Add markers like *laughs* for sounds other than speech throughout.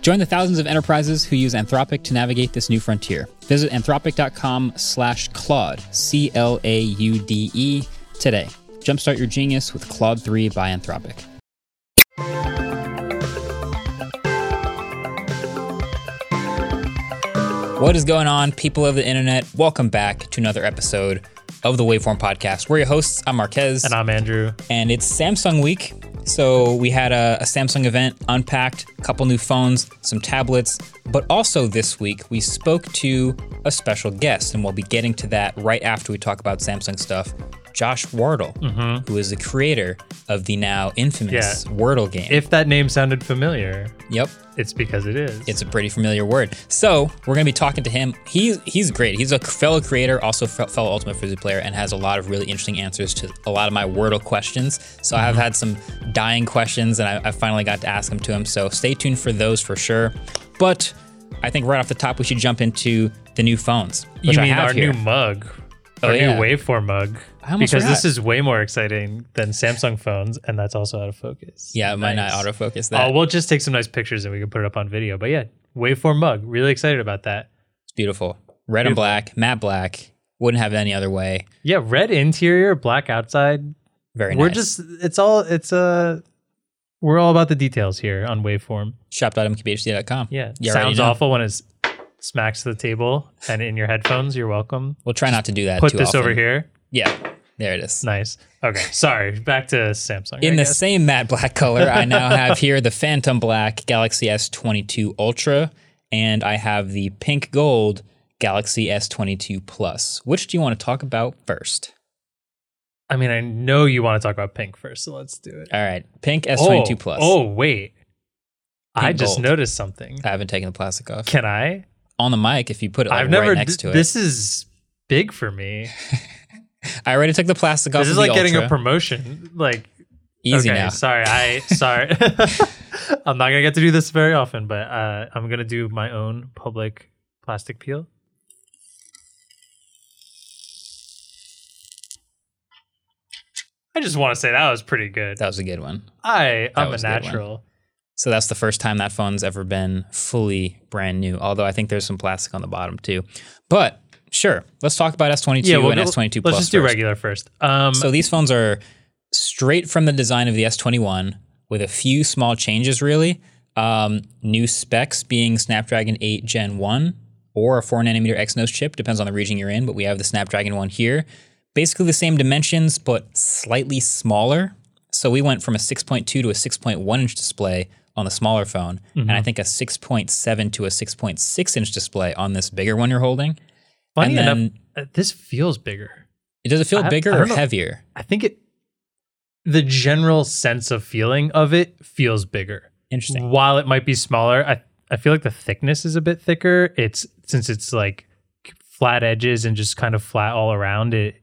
Join the thousands of enterprises who use Anthropic to navigate this new frontier. Visit anthropic.com slash Claude, C L A U D E, today. Jumpstart your genius with Claude 3 by Anthropic. What is going on, people of the internet? Welcome back to another episode of the Waveform Podcast. We're your hosts. I'm Marques. And I'm Andrew. And it's Samsung week. So we had a, a, Samsung event, unpacked a couple new phones, some tablets, but also this week we spoke to a special guest, and we'll be getting to that right after we talk about Samsung stuff. Josh Wardle, mm-hmm. who is the creator of the now infamous yeah. Wordle game. If that name sounded familiar, yep, it's because it is. It's a pretty familiar word. So we're gonna be talking to him. He's he's great. He's a fellow creator, also fellow Ultimate Frisbee player, and has a lot of really interesting answers to a lot of my Wordle questions. So mm-hmm. I've had some dying questions, and I, I finally got to ask them to him. So stay tuned for those for sure. But I think right off the top, we should jump into the new phones. Which you mean our here. new mug? Our oh, yeah. new waveform mug because forgot. this is way more exciting than Samsung phones, and that's also out of focus. Yeah, it nice. might not autofocus that. Oh, we'll just take some nice pictures and we can put it up on video. But yeah, waveform mug. Really excited about that. It's beautiful. Red beautiful. and black, matte black. Wouldn't have it any other way. Yeah, red interior, black outside. Very nice. We're nice. just it's all it's a uh, we're all about the details here on waveform. Shop.mkbhd.com. Yeah. You Sounds awful when it smacks the table and in your headphones. You're welcome. We'll try not to do that. Put this often. over here. Yeah. There it is. Nice. Okay. Sorry. Back to Samsung. In the same matte black color, I now *laughs* have here the Phantom Black Galaxy S22 Ultra, and I have the pink gold Galaxy S22 Plus. Which do you want to talk about first? I mean, I know you want to talk about pink first, so let's do it. All right. Pink S22 oh, Plus. Oh, wait. Pink I just gold. noticed something. I haven't taken the plastic off. Can I? On the mic, if you put it like, I've never, right next to it. This is big for me. *laughs* I already took the plastic off. This is like getting a promotion. Like easy okay, now. Sorry, I sorry. *laughs* *laughs* I'm not gonna get to do this very often, but uh, I'm gonna do my own public plastic peel. I just want to say that was pretty good. That was a good one. I I'm a natural. So that's the first time that phone's ever been fully brand new. Although I think there's some plastic on the bottom too. But Sure. Let's talk about S22 yeah, and S22 Plus. Let's just do regular first. Um, so these phones are straight from the design of the S21 with a few small changes, really. Um, new specs being Snapdragon 8 Gen 1 or a 4 nanometer Exynos chip, depends on the region you're in, but we have the Snapdragon one here. Basically the same dimensions, but slightly smaller. So we went from a 6.2 to a 6.1 inch display on the smaller phone, mm-hmm. and I think a 6.7 to a 6.6 inch display on this bigger one you're holding. Funny and enough, uh, this feels bigger. It Does it feel I, bigger I or know. heavier? I think it. The general sense of feeling of it feels bigger. Interesting. While it might be smaller, I I feel like the thickness is a bit thicker. It's since it's like flat edges and just kind of flat all around it.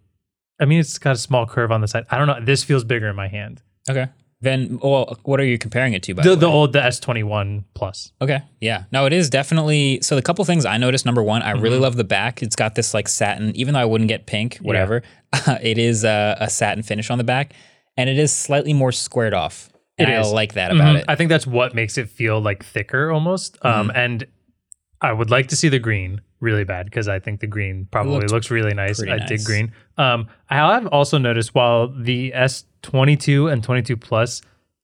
I mean, it's got a small curve on the side. I don't know. This feels bigger in my hand. Okay. Then, well, what are you comparing it to? By the, the, the old the S twenty one plus. Okay, yeah, no, it is definitely. So the couple things I noticed. Number one, I mm-hmm. really love the back. It's got this like satin. Even though I wouldn't get pink, whatever, yeah. *laughs* it is a, a, satin finish on the back, and it is slightly more squared off. And I like that about mm-hmm. it. I think that's what makes it feel like thicker almost. Um, mm-hmm. and I would like to see the green really bad because I think the green probably looks really nice. I nice. dig green. Um, I have also noticed while the S22 and 22 Plus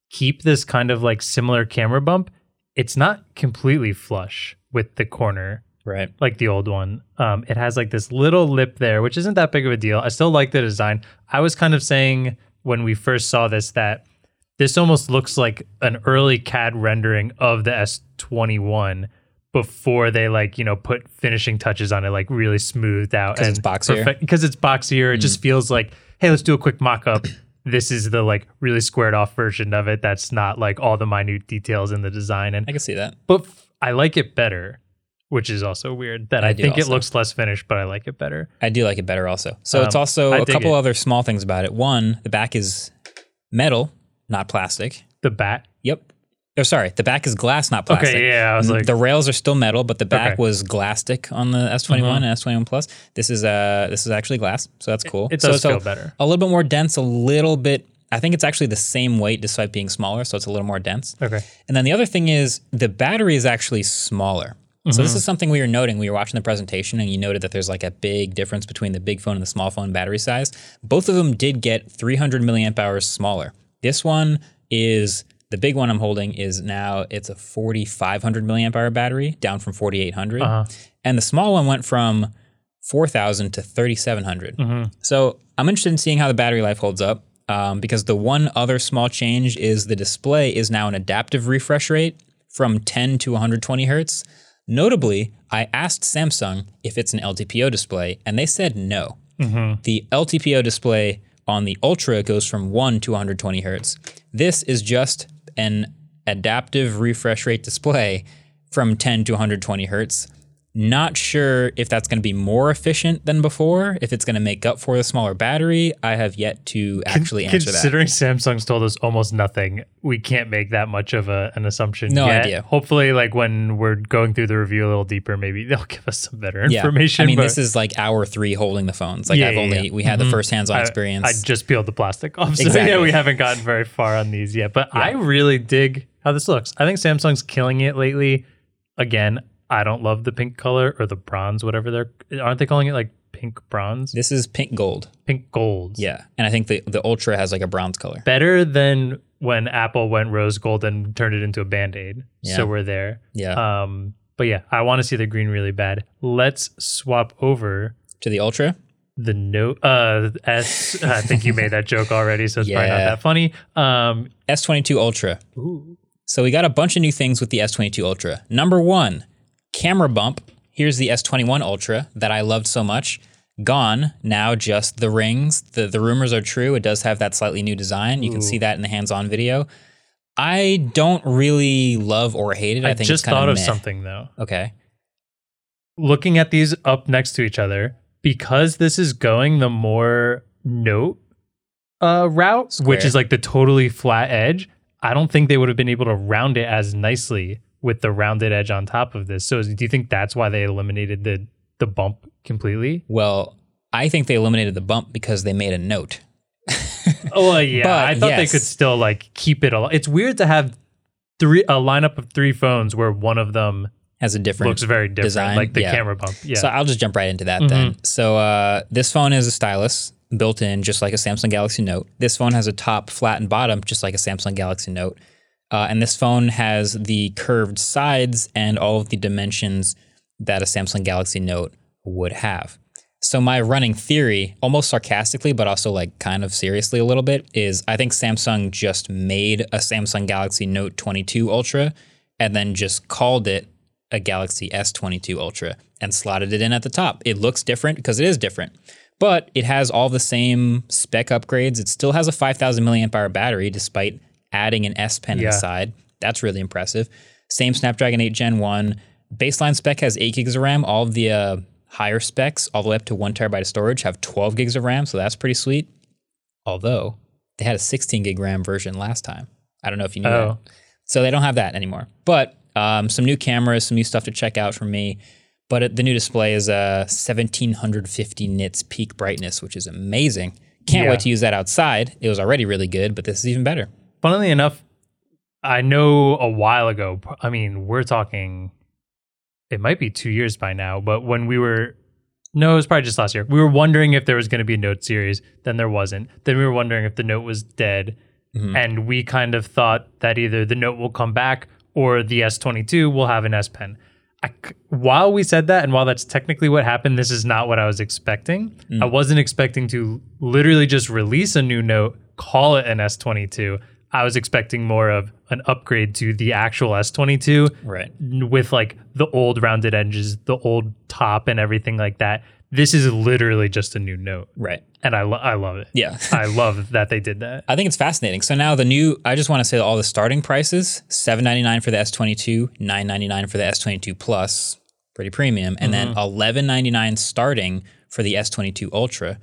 keep this kind of like similar camera bump, it's not completely flush with the corner. Right. Like the old one. Um, it has like this little lip there, which isn't that big of a deal. I still like the design. I was kind of saying when we first saw this that this almost looks like an early CAD rendering of the S21 before they like, you know, put finishing touches on it, like really smoothed out. Because it's boxier. Because it's boxier. It mm. just feels like, hey, let's do a quick mock up this is the like really squared off version of it that's not like all the minute details in the design and I can see that. But f- I like it better which is also weird. That I, I think also. it looks less finished, but I like it better. I do like it better also. So um, it's also I a couple it. other small things about it. One, the back is metal, not plastic. The back? Yep. Oh, sorry. The back is glass, not plastic. Okay, yeah. I was like, the rails are still metal, but the back okay. was glasstic on the S21 mm-hmm. and S21 Plus. This is uh, this is actually glass, so that's cool. It, it does so feel a, better. A little bit more dense, a little bit. I think it's actually the same weight despite being smaller, so it's a little more dense. Okay. And then the other thing is the battery is actually smaller. Mm-hmm. So this is something we were noting. We were watching the presentation, and you noted that there's like a big difference between the big phone and the small phone battery size. Both of them did get 300 milliamp hours smaller. This one is the big one I'm holding is now it's a 4500 milliamp hour battery down from 4800, uh-huh. and the small one went from 4000 to 3700. Mm-hmm. So I'm interested in seeing how the battery life holds up. Um, because the one other small change is the display is now an adaptive refresh rate from 10 to 120 hertz. Notably, I asked Samsung if it's an LTPO display, and they said no. Mm-hmm. The LTPO display on the Ultra goes from 1 to 120 hertz. This is just an adaptive refresh rate display from 10 to 120 hertz. Not sure if that's going to be more efficient than before, if it's going to make up for the smaller battery. I have yet to actually Con- answer considering that. Considering Samsung's told us almost nothing, we can't make that much of a, an assumption. No yet. idea. Hopefully, like when we're going through the review a little deeper, maybe *laughs* they'll give us some better information. Yeah. I mean, this is like hour three holding the phones. Like yeah, I've yeah, only we had mm-hmm. the first hands-on experience. I, I, just peeled the plastic off, so exactly. yeah, we haven't gotten very far on these yet. But I really dig how this looks. I think Samsung's killing it lately. Again, I don't love the pink color or the bronze, whatever they're. Aren't they calling it like pink bronze? This is pink gold. Pink gold. Yeah, and I think the the Ultra has like a bronze color. Better than when Apple went rose gold and turned it into a band aid. Yeah. So we're there. Yeah. Um. But yeah, I want to see the green really bad. Let's swap over to the Ultra. The note uh S. I think you made that joke already, so it's yeah. probably not that funny. Um. S22 Ultra. Ooh. So we got a bunch of new things with the S22 Ultra. Number one, Camera bump. Here's the S21 Ultra that I loved so much. Gone. Now just the rings. The the rumors are true. It does have that slightly new design. You Ooh. can see that in the hands-on video. I don't really love or hate it. I, I think just thought of meh. something though. Okay. Looking at these up next to each other, because this is going the more note uh, route, Square. which is like the totally flat edge, I don't think they would have been able to round it as nicely with the rounded edge on top of this. So do you think that's why they eliminated the the bump completely? Well, I think they eliminated the bump because they made a note. *laughs* oh yeah, but, I thought yes. they could still like keep it. Al- it's weird to have three a lineup of three phones where one of them has a different looks very different, design. like the yeah. camera bump. Yeah. So I'll just jump right into that mm-hmm. then. So uh, this phone is a stylus built in, just like a Samsung Galaxy Note. This phone has a top, flat, and bottom, just like a Samsung Galaxy Note. Uh, and this phone has the curved sides and all of the dimensions that a Samsung Galaxy Note would have. So my running theory, almost sarcastically, but also like kind of seriously a little bit, is I think Samsung just made a Samsung Galaxy Note 22 Ultra and then just called it a Galaxy S22 Ultra and slotted it in at the top. It looks different because it is different, but it has all the same spec upgrades. It still has a 5000 milliamp hour battery despite adding an S Pen yeah. inside. That's really impressive. Same Snapdragon 8 Gen 1. Baseline spec has 8 gigs of RAM. All of the uh, higher specs, all the way up to 1 terabyte of storage, have 12 gigs of RAM, so that's pretty sweet. Although they had a 16 gig RAM version last time. I don't know if you knew oh. that. So they don't have that anymore. But um, some new cameras, some new stuff to check out from me. But the new display is a 1750 nits peak brightness, which is amazing. Can't yeah. wait to use that outside. It was already really good, but this is even better funnily enough, I know a while ago. I mean, we're talking. It might be two years by now, but when we were, no, it was probably just last year. We were wondering if there was going to be a Note series. Then there wasn't. Then we were wondering if the Note was dead, mm-hmm. and we kind of thought that either the Note will come back or the S22 will have an S Pen. I, while we said that, and while that's technically what happened, this is not what I was expecting. Mm. I wasn't expecting to literally just release a new Note, call it an S22, I was expecting more of an upgrade to the actual S22, right? With like the old rounded edges, the old top, and everything like that. This is literally just a new note, right? And I, lo- I love it. Yeah, *laughs* I love that they did that. I think it's fascinating. So now the new, I just want to say all the starting prices: seven ninety nine for the S22, nine ninety nine for the S22 Plus. pretty premium, and mm-hmm. then eleven ninety nine starting for the S twenty two Ultra.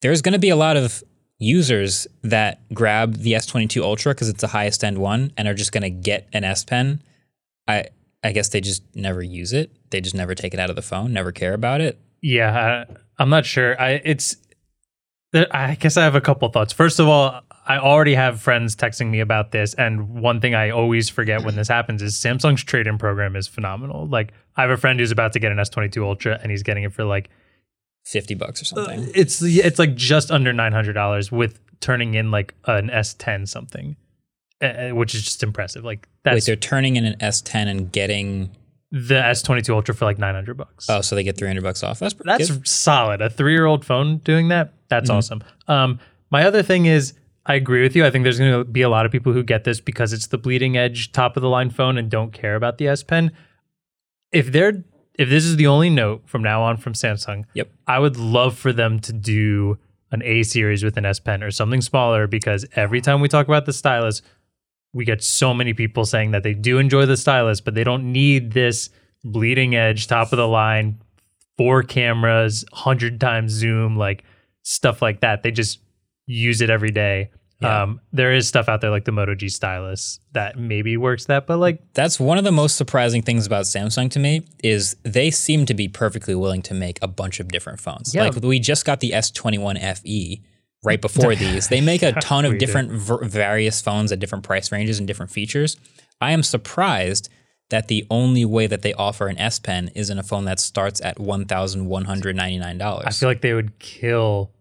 There's going to be a lot of users that grab the S twenty two Ultra because it's the highest end one and are just going to get an S Pen. I I guess they just never use it. They just never take it out of the phone, never care about it. Yeah, I, am not sure. I it's I guess I have a couple thoughts. First of all, I already have friends texting me about this, and one thing I always forget when this happens is Samsung's trade-in program is phenomenal. Like, I have a friend who's about to get an S22 Ultra, and he's getting it for like fifty bucks or something. Uh, it's it's like just under nine hundred dollars with turning in like an S10 something, uh, which is just impressive. Like, that's wait, they're turning in an S10 and getting the S22 Ultra for like 900 bucks. Oh, so they get 300 bucks off. That's that's good. solid. A three year old phone doing that. That's mm-hmm. awesome. Um, my other thing is, I agree with you. I think there's going to be a lot of people who get this because it's the bleeding edge top of the line phone and don't care about the S Pen. If they're if this is the only note from now on from Samsung, yep, I would love for them to do an A series with an S Pen or something smaller because every time we talk about the stylus, we get so many people saying that they do enjoy the stylus, but they don't need this bleeding edge, top of the line, four cameras, hundred times zoom, like stuff like that. They just use it every day. Yeah. Um, there is stuff out there like the Moto G stylus that maybe works that, but like that's one of the most surprising things about Samsung to me is they seem to be perfectly willing to make a bunch of different phones. Yeah. Like we just got the S21 FE right before *laughs* these. They make a ton of different various phones at different price ranges and different features. I am surprised that the only way that they offer an S Pen is in a phone that starts at one thousand one hundred ninety nine dollars. I feel like they would kill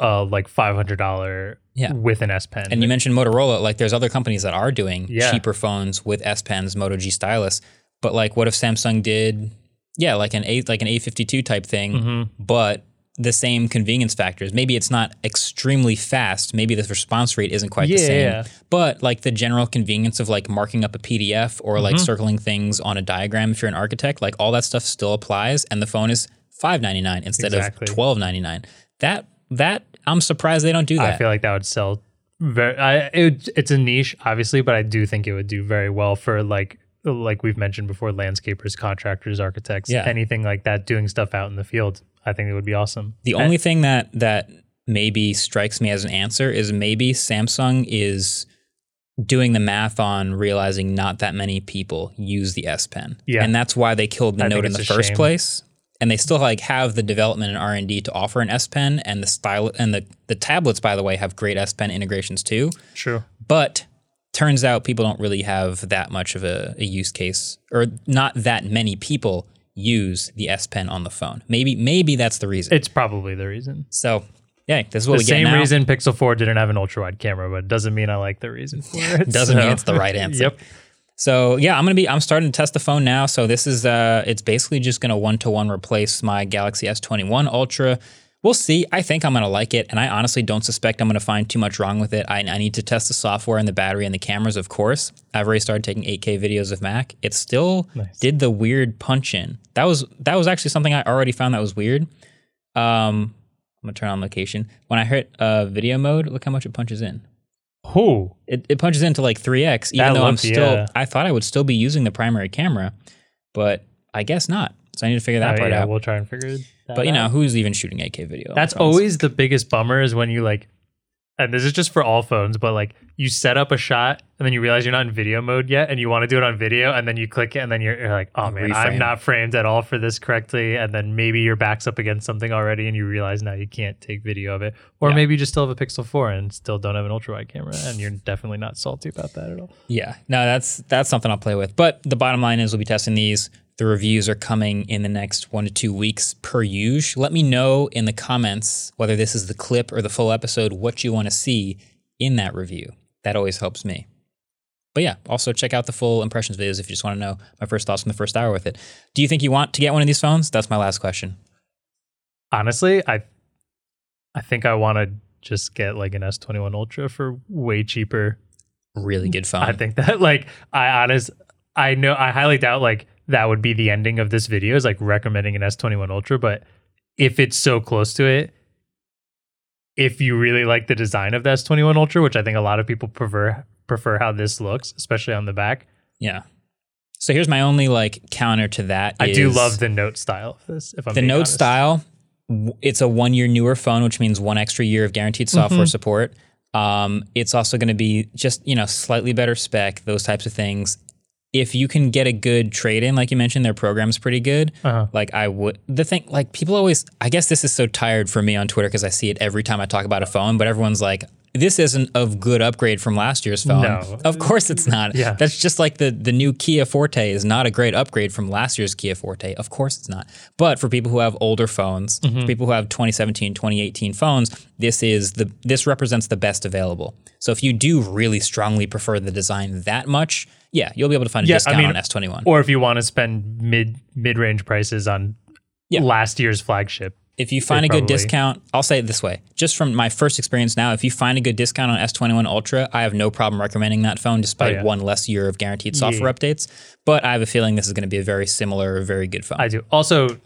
uh like five hundred dollar yeah. with an S Pen. And you mentioned Motorola, like there's other companies that are doing yeah. cheaper phones with S Pens, Moto G stylus. But like what if Samsung did yeah, like an A like an A fifty two type thing, mm-hmm. but the same convenience factors. Maybe it's not extremely fast. Maybe the response rate isn't quite yeah, the same. Yeah. But like the general convenience of like marking up a PDF or mm-hmm. like circling things on a diagram if you're an architect, like all that stuff still applies and the phone is five ninety nine instead exactly. of twelve ninety nine. That that I'm surprised they don't do that. I feel like that would sell very I it it's a niche obviously, but I do think it would do very well for like like we've mentioned before landscapers, contractors, architects, yeah. anything like that doing stuff out in the field. I think it would be awesome. The only thing that that maybe strikes me as an answer is maybe Samsung is doing the math on realizing not that many people use the S Pen. Yeah. And that's why they killed the I Note in the first shame. place. And they still like have the development and R and D to offer an S Pen and the style and the, the tablets, by the way, have great S Pen integrations too. True. But turns out people don't really have that much of a, a use case or not that many people use the S Pen on the phone. Maybe maybe that's the reason. It's probably the reason. So yeah, this is what the we get. Same now. reason Pixel 4 didn't have an ultra wide camera, but it doesn't mean I like the reason for *laughs* it. doesn't so. mean it's the right answer. *laughs* yep. So yeah, I'm gonna be I'm starting to test the phone now. So this is uh it's basically just gonna one to one replace my Galaxy S21 Ultra we'll see. I think I'm going to like it. And I honestly don't suspect I'm going to find too much wrong with it. I, I, need to test the software and the battery and the cameras, of course. I've already started taking 8K videos of Mac. It still nice. did the weird punch in. That was that was actually something I already found that was weird. Um, I'm going to turn on location. When I hit uh, video mode, look how much it punches in. Oh, it, it punches into like 3x, even that though I'm still, yeah. I thought I would still be using the primary camera, but I guess not. So I need to figure that oh, part yeah, out. We'll try and figure it but you know, who's even shooting 8K video? That's always the biggest bummer is when you like, and this is just for all phones, but like you set up a shot and then you realize you're not in video mode yet and you want to do it on video and then you click it and then you're, you're like, oh man, Reframe. I'm not framed at all for this correctly. And then maybe your back's up against something already and you realize now you can't take video of it. Or yeah. maybe you just still have a Pixel 4 and still don't have an ultra wide camera and you're definitely not salty about that at all. Yeah, no, that's that's something I'll play with. But the bottom line is we'll be testing these the reviews are coming in the next one to two weeks per usual. Let me know in the comments whether this is the clip or the full episode, what you want to see in that review. That always helps me. But yeah, also check out the full impressions videos if you just want to know my first thoughts from the first hour with it. Do you think you want to get one of these phones? That's my last question. Honestly, I I think I want to just get like an S21 Ultra for way cheaper. Really good phone. I think that like I honest I know I highly doubt like that would be the ending of this video is like recommending an S21 Ultra. But if it's so close to it, if you really like the design of the S21 Ultra, which I think a lot of people prefer prefer how this looks, especially on the back. Yeah. So here's my only like counter to that. I do love the note style of this. If I'm the note honest. style, it's a one year newer phone, which means one extra year of guaranteed software mm-hmm. support. Um, it's also going to be just you know slightly better spec, those types of things. If you can get a good trade in, like you mentioned, their program's pretty good. Uh-huh. Like I would, the thing, like people always, I guess this is so tired for me on Twitter because I see it every time I talk about a phone. But everyone's like, this isn't a good upgrade from last year's phone. No. Of course it's not. Yeah. That's just like the the new Kia Forte is not a great upgrade from last year's Kia Forte. Of course it's not. But for people who have older phones, mm-hmm. people who have 2017, 2018 phones, this is the this represents the best available. So if you do really strongly prefer the design that much, yeah, you'll be able to find a yeah, discount I mean, on S21. Or if you want to spend mid mid range prices on yeah. last year's flagship if you find a good discount, I'll say it this way. Just from my first experience now, if you find a good discount on S21 Ultra, I have no problem recommending that phone despite oh, yeah. one less year of guaranteed software yeah. updates. But I have a feeling this is going to be a very similar, very good phone. I do. Also,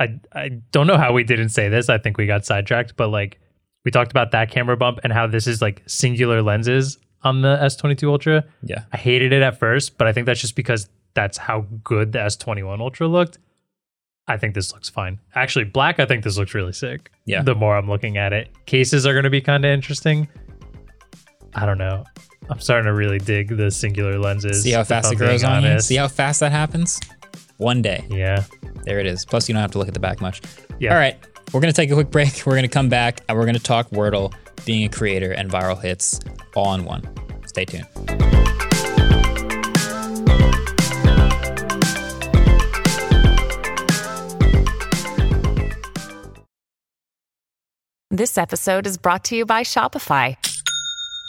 I I don't know how we didn't say this. I think we got sidetracked, but like we talked about that camera bump and how this is like singular lenses on the S22 Ultra. Yeah. I hated it at first, but I think that's just because that's how good the S21 Ultra looked. I think this looks fine. Actually, black, I think this looks really sick. Yeah. The more I'm looking at it, cases are going to be kind of interesting. I don't know. I'm starting to really dig the singular lenses. See how fast it grows on you? See how fast that happens? One day. Yeah. There it is. Plus, you don't have to look at the back much. Yeah. All right. We're going to take a quick break. We're going to come back and we're going to talk Wordle, being a creator, and viral hits all in one. Stay tuned. This episode is brought to you by Shopify.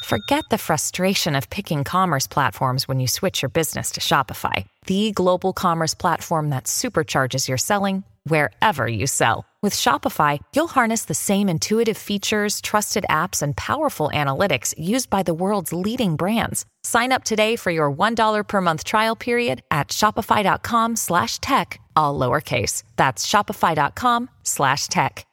Forget the frustration of picking commerce platforms when you switch your business to Shopify, the global commerce platform that supercharges your selling wherever you sell. With Shopify, you'll harness the same intuitive features, trusted apps, and powerful analytics used by the world's leading brands. Sign up today for your $1 per month trial period at shopify.com slash tech, all lowercase. That's shopify.com slash tech.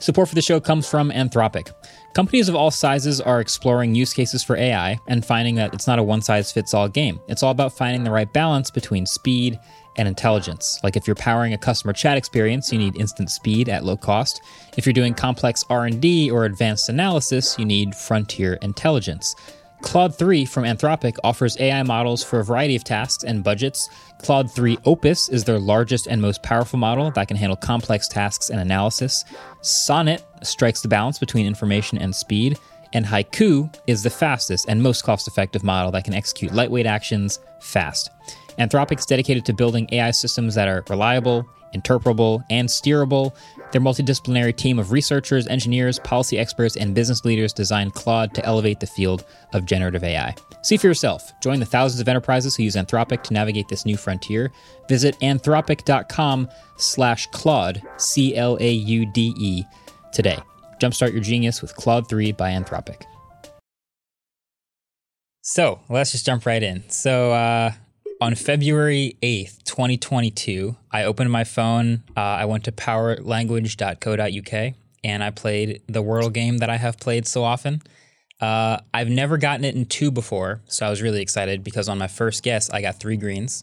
Support for the show comes from Anthropic. Companies of all sizes are exploring use cases for AI and finding that it's not a one size fits all game. It's all about finding the right balance between speed and intelligence. Like if you're powering a customer chat experience, you need instant speed at low cost. If you're doing complex R&D or advanced analysis, you need frontier intelligence. Claude 3 from Anthropic offers AI models for a variety of tasks and budgets. Claude 3 Opus is their largest and most powerful model that can handle complex tasks and analysis. Sonnet strikes the balance between information and speed. And Haiku is the fastest and most cost effective model that can execute lightweight actions fast. Anthropic's dedicated to building AI systems that are reliable, interpretable, and steerable. Their multidisciplinary team of researchers, engineers, policy experts, and business leaders designed Claude to elevate the field of generative AI. See for yourself. Join the thousands of enterprises who use Anthropic to navigate this new frontier. Visit anthropic.com slash Claude, C-L-A-U-D-E, today. Jumpstart your genius with Claude 3 by Anthropic. So let's just jump right in. So, uh, on February 8th, 2022, I opened my phone. Uh, I went to powerlanguage.co.uk and I played the Wordle game that I have played so often. Uh, I've never gotten it in two before, so I was really excited because on my first guess, I got three greens.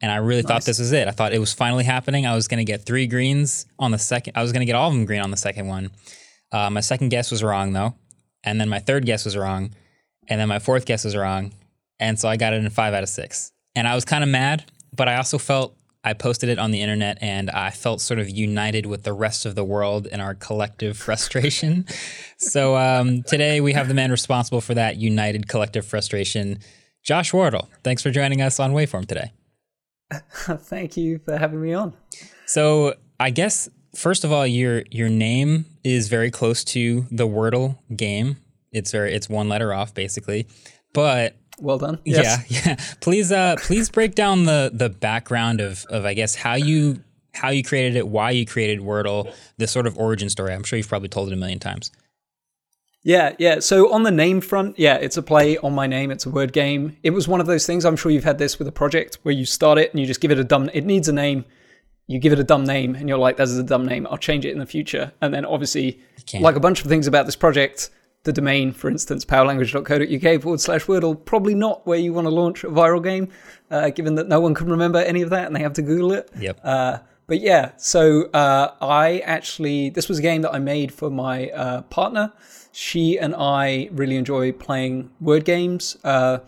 And I really nice. thought this was it. I thought it was finally happening. I was going to get three greens on the second. I was going to get all of them green on the second one. Uh, my second guess was wrong, though. And then my third guess was wrong. And then my fourth guess was wrong. And so I got it in five out of six and I was kind of mad, but I also felt I posted it on the internet and I felt sort of united with the rest of the world in our collective *laughs* frustration. so um, today we have the man responsible for that united collective frustration, Josh Wardle. Thanks for joining us on Waveform today. *laughs* Thank you for having me on. So I guess first of all, your your name is very close to the Wordle game. It's very it's one letter off basically, but well done. Yes. Yeah, *laughs* yeah. Please, uh, please break down the the background of of I guess how you how you created it, why you created Wordle, the sort of origin story. I'm sure you've probably told it a million times. Yeah, yeah. So on the name front, yeah, it's a play on my name. It's a word game. It was one of those things. I'm sure you've had this with a project where you start it and you just give it a dumb. It needs a name. You give it a dumb name, and you're like, "That's a dumb name. I'll change it in the future." And then obviously, like a bunch of things about this project, the domain, for instance, powerlanguage.co.uk forward slash Wordle, probably not where you want to launch a viral game, uh, given that no one can remember any of that and they have to Google it. Yep. Uh, but yeah, so uh, I actually, this was a game that I made for my uh, partner. She and I really enjoy playing word games, uh,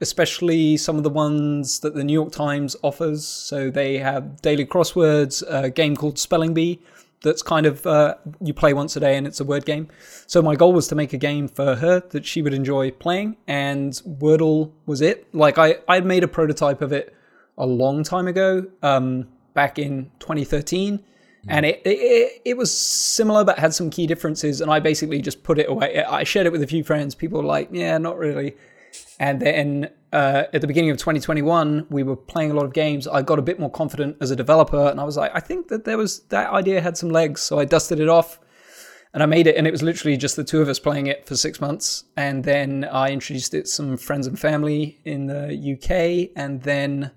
especially some of the ones that the New York Times offers. So they have daily crosswords, a game called Spelling Bee that's kind of uh, you play once a day and it's a word game. So my goal was to make a game for her that she would enjoy playing, and Wordle was it. Like I I made a prototype of it a long time ago, um, back in 2013. And it, it it was similar, but had some key differences. And I basically just put it away. I shared it with a few friends. People were like, "Yeah, not really." And then uh, at the beginning of 2021, we were playing a lot of games. I got a bit more confident as a developer, and I was like, I think that there was that idea had some legs. So I dusted it off, and I made it. And it was literally just the two of us playing it for six months. And then I introduced it to some friends and family in the UK. And then,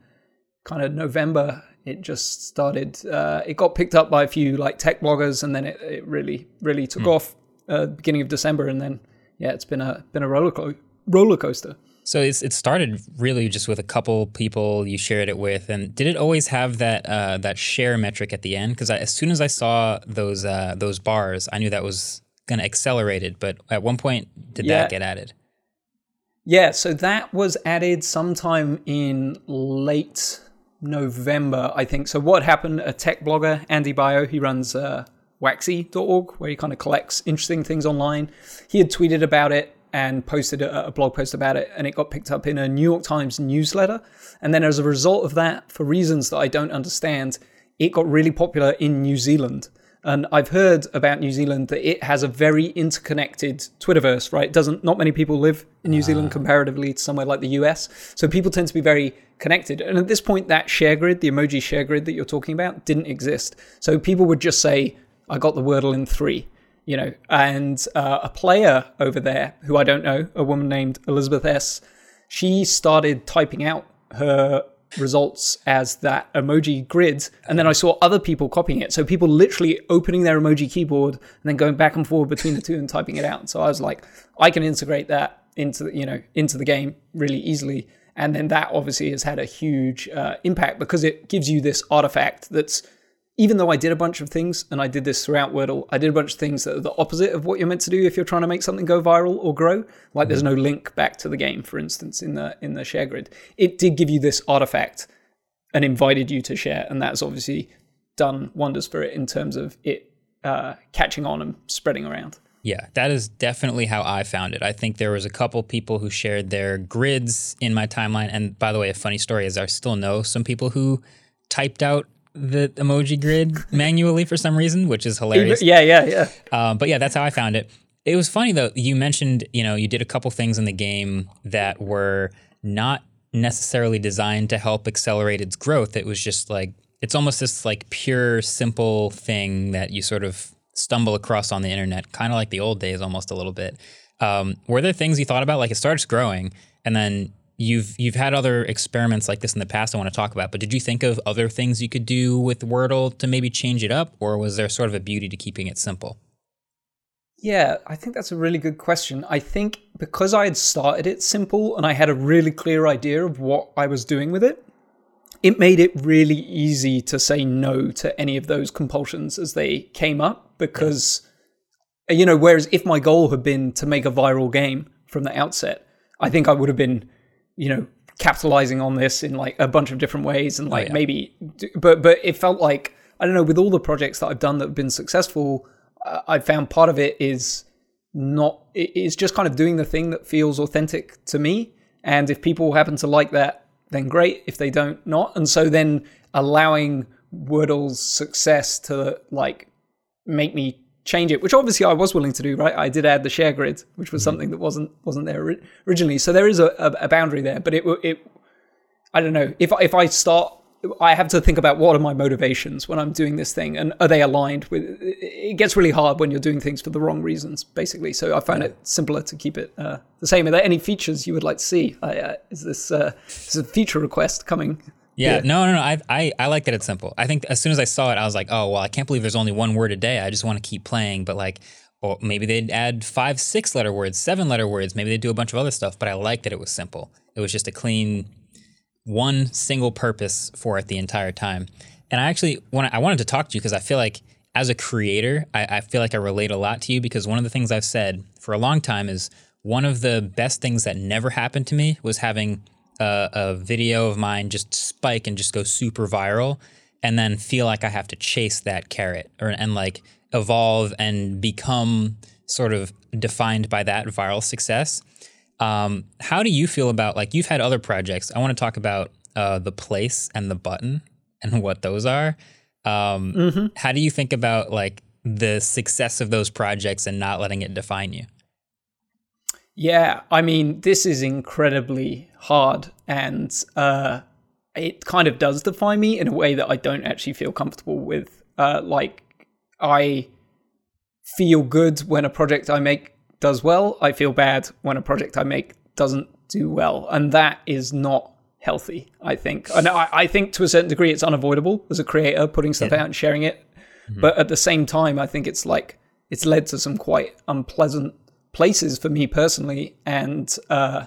kind of November, it just started. Uh, it got picked up by a few like tech bloggers, and then it, it really, really took mm. off. Uh, beginning of December, and then yeah, it's been a been a roller co- roller coaster. So it's, it started really just with a couple people you shared it with, and did it always have that uh, that share metric at the end? Because as soon as I saw those uh, those bars, I knew that was going to accelerate it. But at one point, did yeah. that get added? Yeah, so that was added sometime in late November, I think. So what happened? A tech blogger, Andy Baio, he runs uh, Waxy.org, where he kind of collects interesting things online. He had tweeted about it and posted a, a, blog post about it, and it got picked up in a New York Times newsletter. And then, as a result of that, for reasons that I don't understand, it got really popular in New Zealand. And I've heard about New Zealand that it has a very interconnected Twitterverse, right? Doesn't not many people live in New Zealand ah. comparatively to somewhere like the US. So people tend to be very connected. And at this point, that share grid, the emoji share grid that you're talking about, didn't exist. So people would just say, I got the Wordle in three you know, and uh, a player over there who I don't know, a woman named Elizabeth S. She started typing out her results as that emoji grid, and then I saw other people copying it. So people literally opening their emoji keyboard and then going back and forward between the two and typing it out. So I was like, I can integrate that into the, you know into the game really easily. And then that obviously has had a huge uh, impact because it gives you this artifact that's even though I did a bunch of things, and I did this throughout Wordle, I did a bunch of things that are the opposite of what you're meant to do if you're trying to make something go viral or grow. Like there's mm-hmm. no link back to the game, for instance, in the in the share grid. It did give you this artifact and invited you to share, and that's obviously done wonders for it in terms of it uh, catching on and spreading around. Yeah, that is definitely how I found it. I think there was a couple people who shared their grids in my timeline. And by the way, a funny story is I still know some people who typed out the emoji grid manually for some reason, which is hilarious. Yeah, yeah, yeah. Um, but yeah, that's how I found it. It was funny though. You mentioned, you know, you did a couple things in the game that were not necessarily designed to help accelerate its growth. It was just like it's almost this like pure, simple thing that you sort of stumble across on the internet, kind of like the old days, almost a little bit. Um, were there things you thought about? Like it starts growing, and then you've you've had other experiments like this in the past I want to talk about, but did you think of other things you could do with Wordle to maybe change it up, or was there sort of a beauty to keeping it simple? Yeah, I think that's a really good question. I think because I had started it simple and I had a really clear idea of what I was doing with it, it made it really easy to say no to any of those compulsions as they came up because you know, whereas if my goal had been to make a viral game from the outset, I think I would have been you know, capitalizing on this in like a bunch of different ways and oh, like oh, yeah. maybe but but it felt like I don't know with all the projects that I've done that have been successful uh, I found part of it is not it's just kind of doing the thing that feels authentic to me. And if people happen to like that then great. If they don't not. And so then allowing Wordle's success to like make me change it, which obviously I was willing to do. Right, I did add the share grid, which was mm-hmm. something that wasn't wasn't there originally. So there is a, a boundary there, but it it I don't know if if I start. I have to think about what are my motivations when I'm doing this thing, and are they aligned with? It gets really hard when you're doing things for the wrong reasons, basically. So I find it simpler to keep it uh, the same. Are there any features you would like to see? Uh, is this uh, is a feature request coming yeah, no, no, no. I, I, I like that it's simple. I think as soon as I saw it, I was like, oh, well, I can't believe there's only one word a day. I just want to keep playing. But like, or maybe they'd add five, six letter words, seven letter words. Maybe they'd do a bunch of other stuff. But I like that it was simple. It was just a clean, one single purpose for it the entire time. And I actually want I wanted to talk to you because I feel like as a creator, I, I feel like I relate a lot to you because one of the things I've said for a long time is one of the best things that never happened to me was having a, a video of mine just spike and just go super viral and then feel like I have to chase that carrot or and like evolve and become sort of defined by that viral success. Um, how do you feel about like you've had other projects? I want to talk about uh, the place and the button and *laughs* what those are. Um, mm-hmm. How do you think about like the success of those projects and not letting it define you? Yeah, I mean, this is incredibly hard, and uh, it kind of does define me in a way that I don't actually feel comfortable with. Uh, like, I feel good when a project I make does well. I feel bad when a project I make doesn't do well, and that is not healthy. I think, and I, I think to a certain degree, it's unavoidable as a creator putting stuff yeah. out and sharing it. Mm-hmm. But at the same time, I think it's like it's led to some quite unpleasant places for me personally, and uh,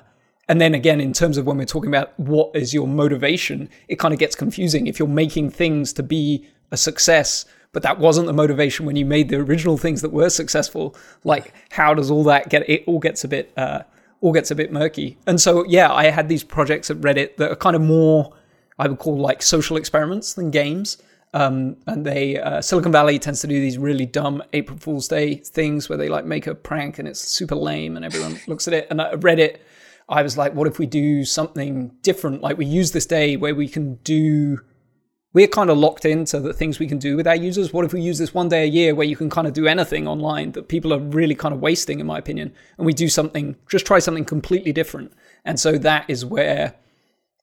and then again, in terms of when we're talking about what is your motivation, it kind of gets confusing. If you're making things to be a success, but that wasn't the motivation when you made the original things that were successful. Like, how does all that get? It all gets a bit, uh, all gets a bit murky. And so, yeah, I had these projects at Reddit that are kind of more, I would call like social experiments than games. Um, and they uh, Silicon Valley tends to do these really dumb April Fool's Day things where they like make a prank and it's super lame and everyone *laughs* looks at it. And at Reddit, I was like, what if we do something different? Like we use this day where we can do we're kind of locked into the things we can do with our users. What if we use this one day a year where you can kind of do anything online that people are really kind of wasting, in my opinion, and we do something, just try something completely different. And so that is where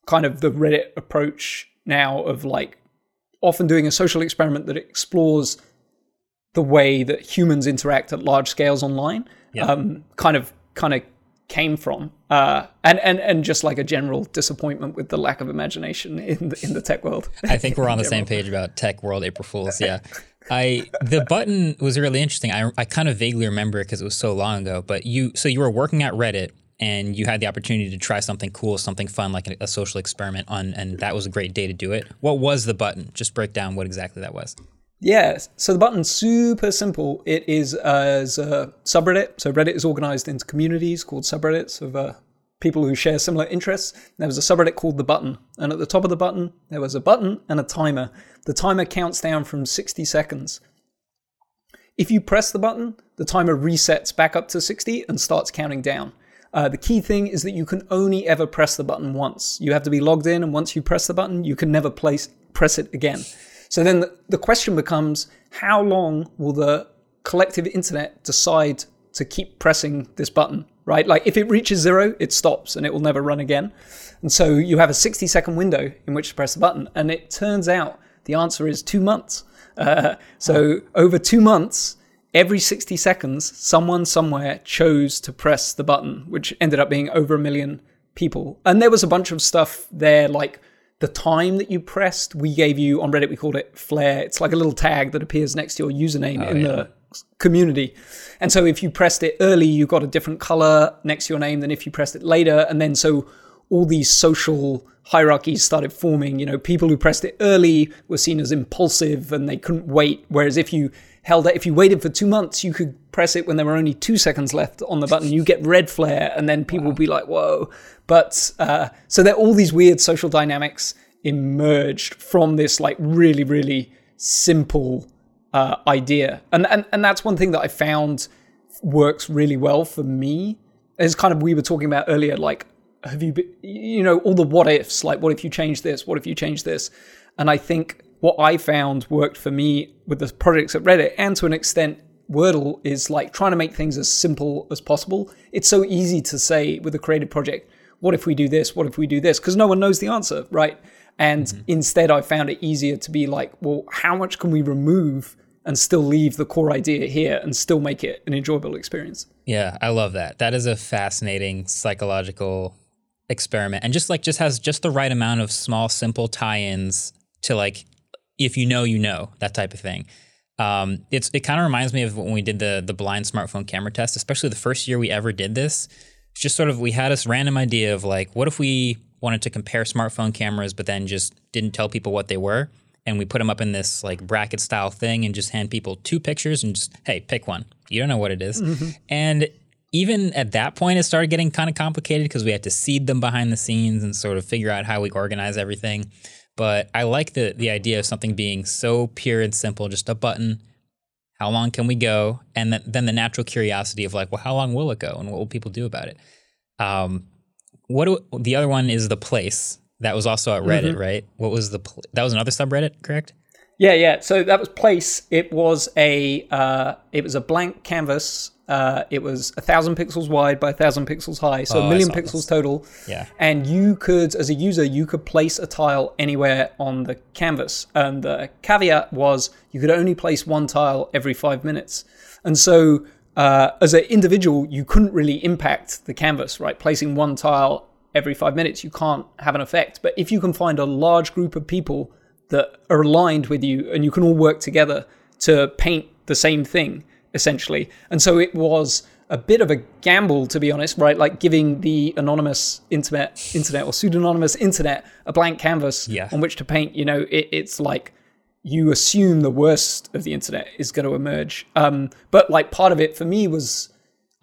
kind of the Reddit approach now of like often doing a social experiment that explores the way that humans interact at large scales online, yeah. um, kind of kind of came from, uh, and and and just like a general disappointment with the lack of imagination in the, in the tech world. I think we're on the *laughs* same page about tech world April Fools. Yeah. I the button was really interesting. I, I kind of vaguely remember it because it was so long ago. But you so you were working at Reddit and you had the opportunity to try something cool, something fun like a, a social experiment on, and that was a great day to do it. What was the button? Just break down what exactly that was. Yeah, so the button's super simple. It is as a subreddit. So Reddit is organized into communities called subreddits of uh, people who share similar interests. There was a subreddit called the button, and at the top of the button there was a button and a timer. The timer counts down from 60 seconds. If you press the button, the timer resets back up to 60 and starts counting down. Uh, the key thing is that you can only ever press the button once. You have to be logged in, and once you press the button, you can never place press it again. So then the, question becomes how long will the collective internet decide to keep pressing this button, right? Like if it reaches zero, it stops and it will never run again. And so you have a 60 second window in which to press the button. And it turns out the answer is two months. Uh, so over two months, every 60 seconds, someone somewhere chose to press the button, which ended up being over a million people. And there was a bunch of stuff there like the time that you pressed, we gave you on Reddit, we called it Flare. It's like a little tag that appears next to your username oh, in yeah. the community. And so if you pressed it early, you got a different color next to your name than if you pressed it later. And then so all these social hierarchies started forming. You know, people who pressed it early were seen as impulsive and they couldn't wait. Whereas if you held it, if you waited for two months, you could press it when there were only two seconds left on the button. You get red flare, and then people wow. would be like, "Whoa!" But uh, so there all these weird social dynamics emerged from this like really really simple uh, idea, and and and that's one thing that I found works really well for me. Is kind of we were talking about earlier, like have you been, you know all the what ifs, like what if you change this, what if you change this, and I think what I found worked for me with the projects at Reddit and to an extent Wordle is like trying to make things as simple as possible. It's so easy to say with a creative project, what if we do this? What if we do this? Because no one knows the answer, right? And mm-hmm. instead, I found it easier to be like, well, how much can we remove and still leave the core idea here and still make it an enjoyable experience? Yeah, I love that. That is a fascinating psychological experiment and just like just has just the right amount of small simple tie-ins to like if you know, you know, that type of thing. Um, it's it kind of reminds me of when we did the the blind smartphone camera test, especially the first year we ever did this. It's just sort of we had this random idea of like, what if we wanted to compare smartphone cameras, but then just didn't tell people what they were, and we put them up in this like bracket style thing, and just hand people two pictures and just hey, pick one. You don't know what it is. Mm-hmm. and even at that point, it started getting kind of complicated because we had to seed them behind the scenes and sort of figure out how we organize everything. But I like the the idea of something being so pure and simple, just a button. How long can we go? And then, then the natural curiosity of like, well, how long will it go, and what will people do about it? Um, what do, the other one is the place that was also at Reddit, mm-hmm. right? What was the pl- that was another subreddit, correct? Yeah, yeah. So that was place. It was a uh, it was a blank canvas uh, it was a thousand pixels wide by a thousand pixels high, so oh, a million pixels this. total. Yeah. And you could, as a user, you could place a tile anywhere on the canvas. And the caveat was you could only place one tile every five minutes. And so, uh, as an individual, you couldn't really impact the canvas, right? Placing one tile every five minutes, you can't have an effect. But if you can find a large group of people that are aligned with you and you can all work together to paint the same thing, essentially. And so it was a bit of a gamble, to be honest, right? Like giving the anonymous internet, internet or pseudonymous internet a blank canvas yeah. on which to paint. You know, it, it's like you assume the worst of the internet is going to emerge. Um, but like part of it for me was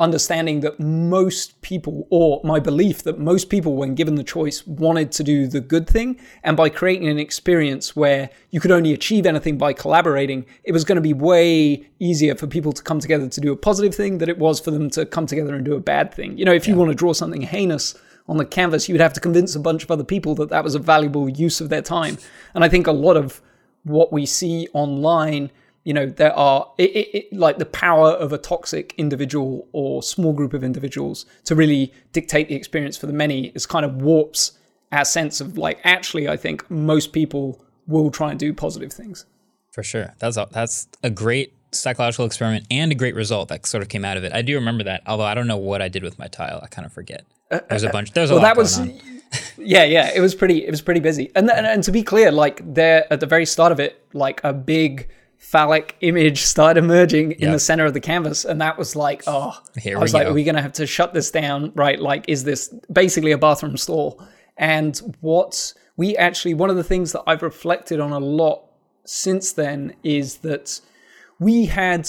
understanding that most people, or my belief that most people, when given the choice, wanted to do the good thing. And by creating an experience where you could only achieve anything by collaborating, it was going to be way easier for people to come together to do a positive thing than it was for them to come together and do a bad thing. You know, if yeah. you want to draw something heinous, on the canvas, you would have to convince a bunch of other people that that was a valuable use of their time. And I think a lot of what we see online you know there are it, it, it, like the power of a toxic individual or small group of individuals to really dictate the experience for the many is kind of warps our sense of like actually i think most people will try and do positive things. For sure. That's a, that's a great psychological experiment and a great result that sort of came out of it. I do remember that although i don't know what i did with my tile. I kind of forget. Uh, there's a uh, bunch there's a well, lot that was *laughs* yeah yeah. It was pretty it was pretty busy. And, and and to be clear like there at the very start of it like a big phallic image started emerging in the center of the canvas and that was like oh Here I was like go. are we going to have to shut this down right? Like is this basically a bathroom stall? And what we actually one of the things that I've reflected on a lot since then is that we had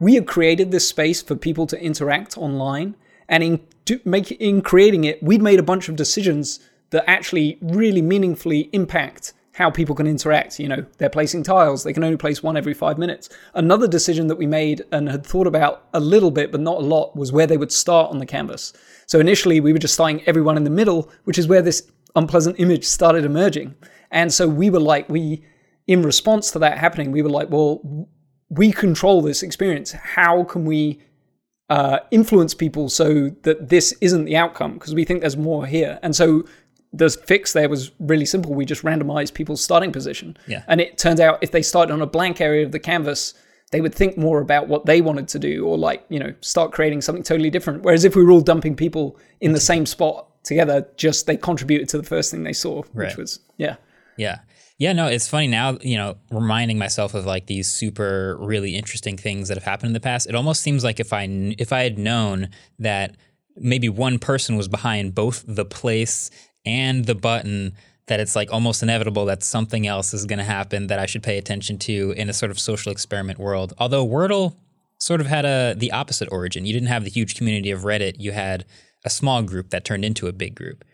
we had created this space for people to interact online. And in do, make in creating it we'd made a bunch of decisions that actually really meaningfully impact how people can interact. You know, they're placing tiles, they can only place one every five minutes. Another decision that we made and had thought about a little bit, but not a lot, was where they would start on the canvas. So initially, we were just starting everyone in the middle, which is where this unpleasant image started emerging. And so we were like, we, in response to that happening, we were like, well, we control this experience. How can we uh, influence people so that this isn't the outcome? Because we think there's more here. And so the fix there was really simple. We just randomized people's starting position. Yeah. And it turned out if they started on a blank area of the canvas, they would think more about what they wanted to do or like, you know, start creating something totally different. Whereas if we were all dumping people in the same spot together, just they contributed to the first thing they saw, which right. was, yeah. Yeah. Yeah, no, it's funny now, you know, reminding myself of like these super really interesting things that have happened in the past. It almost seems like if I if I had known that maybe one person was behind both the place and the button that it's like almost inevitable that something else is going to happen that I should pay attention to in a sort of social experiment world. Although Wordle sort of had a the opposite origin. You didn't have the huge community of Reddit. You had a small group that turned into a big group.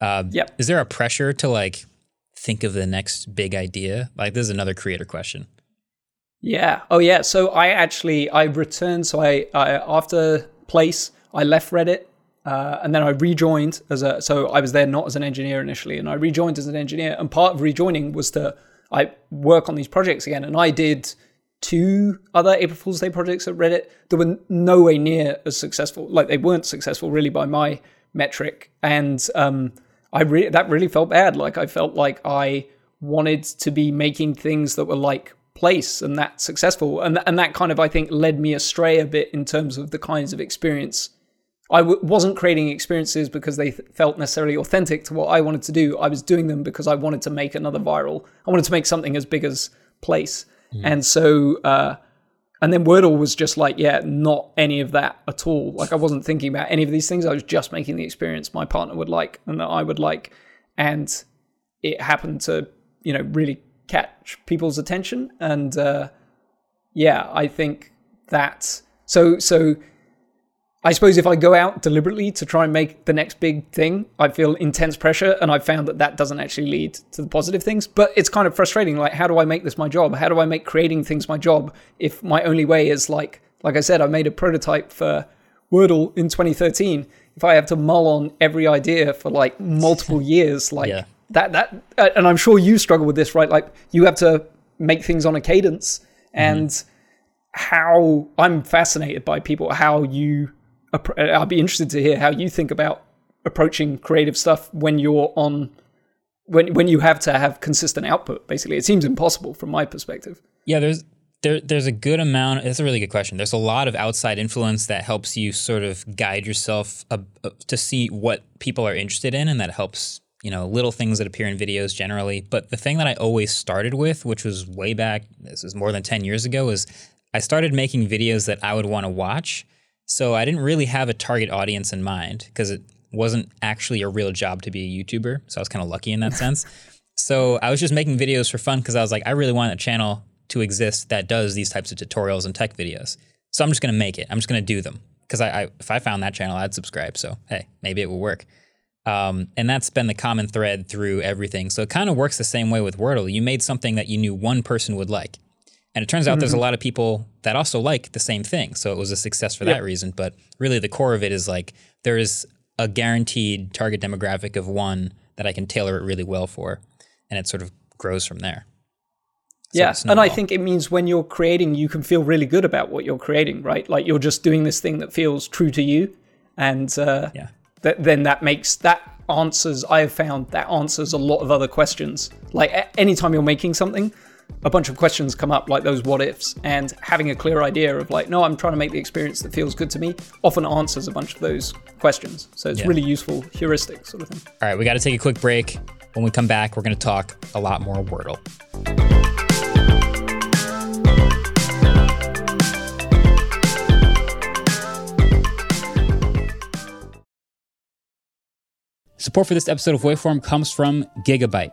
Uh, yep. Is there a pressure to like think of the next big idea? Like this is another creator question. Yeah. Oh yeah. So I actually I returned. So I, I after place I left Reddit uh, and then I rejoined as a so I was there not as an engineer initially, and I rejoined as an engineer. And part of rejoining was to I work on these projects again, and I did two other April Fool's Day projects at Reddit that were nowhere near as successful. Like they weren't successful really by my metric, and um, I re- that really felt bad. Like I felt like I wanted to be making things that were like place and that successful, and and that kind of I think led me astray a bit in terms of the kinds of experience I w- wasn't creating experiences because they th- felt necessarily authentic to what I wanted to do. I was doing them because I wanted to make another viral. I wanted to make something as big as Place. Mm. And so, uh, and then Wordle was just like, yeah, not any of that at all. Like I wasn't thinking about any of these things. I was just making the experience my partner would like and that I would like. And it happened to, you know, really catch people's attention. And uh, yeah, I think that so so I suppose if I go out deliberately to try and make the next big thing, I feel intense pressure, and I've found that that doesn't actually lead to the positive things. But it's kind of frustrating. Like, how do I make this my job? How do I make creating things my job if my only way is like, like I said, I made a prototype for Wordle in 2013. If I have to mull on every idea for like multiple *laughs* years, like yeah. that, that, uh, and I'm sure you struggle with this, right? Like, you have to make things on a cadence, mm-hmm. and how I'm fascinated by people, how you I'll be interested to hear how you think about approaching creative stuff when you're on when when you have to have consistent output basically. It seems impossible from my perspective. Yeah there's there, there's a good amount it's a really good question. There's a lot of outside influence that helps you sort of guide yourself to see what people are interested in and that helps you know little things that appear in videos generally. But the thing that i always started with which was way back this is more than 10 years ago was i started making videos that i would want to watch so I didn't really have a target audience in mind because it wasn't actually a real job to be a YouTuber. So I was kind of lucky in that *laughs* sense. So I was just making videos for fun because I was like, I really want a channel to exist that does these types of tutorials and tech videos. So I'm just going to make it. I'm just going to do them because I, I, if I found that channel, I'd subscribe. So hey, maybe it will work. Um, and that's been the common thread through everything. So it kind of works the same way with Wordle. You made something that you knew one person would like. And it turns out mm-hmm. there's a mm-hmm. lot of people that also like the same thing. So it was a success for that reason. But really, the core of it is like there is a guaranteed target demographic of one that I can tailor it really well for. And it sort of grows from there. So yeah. And I think it means when you're creating, you can feel really good about what you're creating, right? Like you're just doing this thing that feels true to you. And uh, yeah. Th- then that makes that answers, I have found that answers a lot of other questions. Like anytime you're making something, a bunch of questions come up like those what ifs and having a clear idea of like no i'm trying to make the experience that feels good to me often answers a bunch of those questions so it's yeah. really useful heuristic sort of thing all right we got to take a quick break when we come back we're going to talk a lot more wordle Support for this episode of Waveform comes from Gigabyte.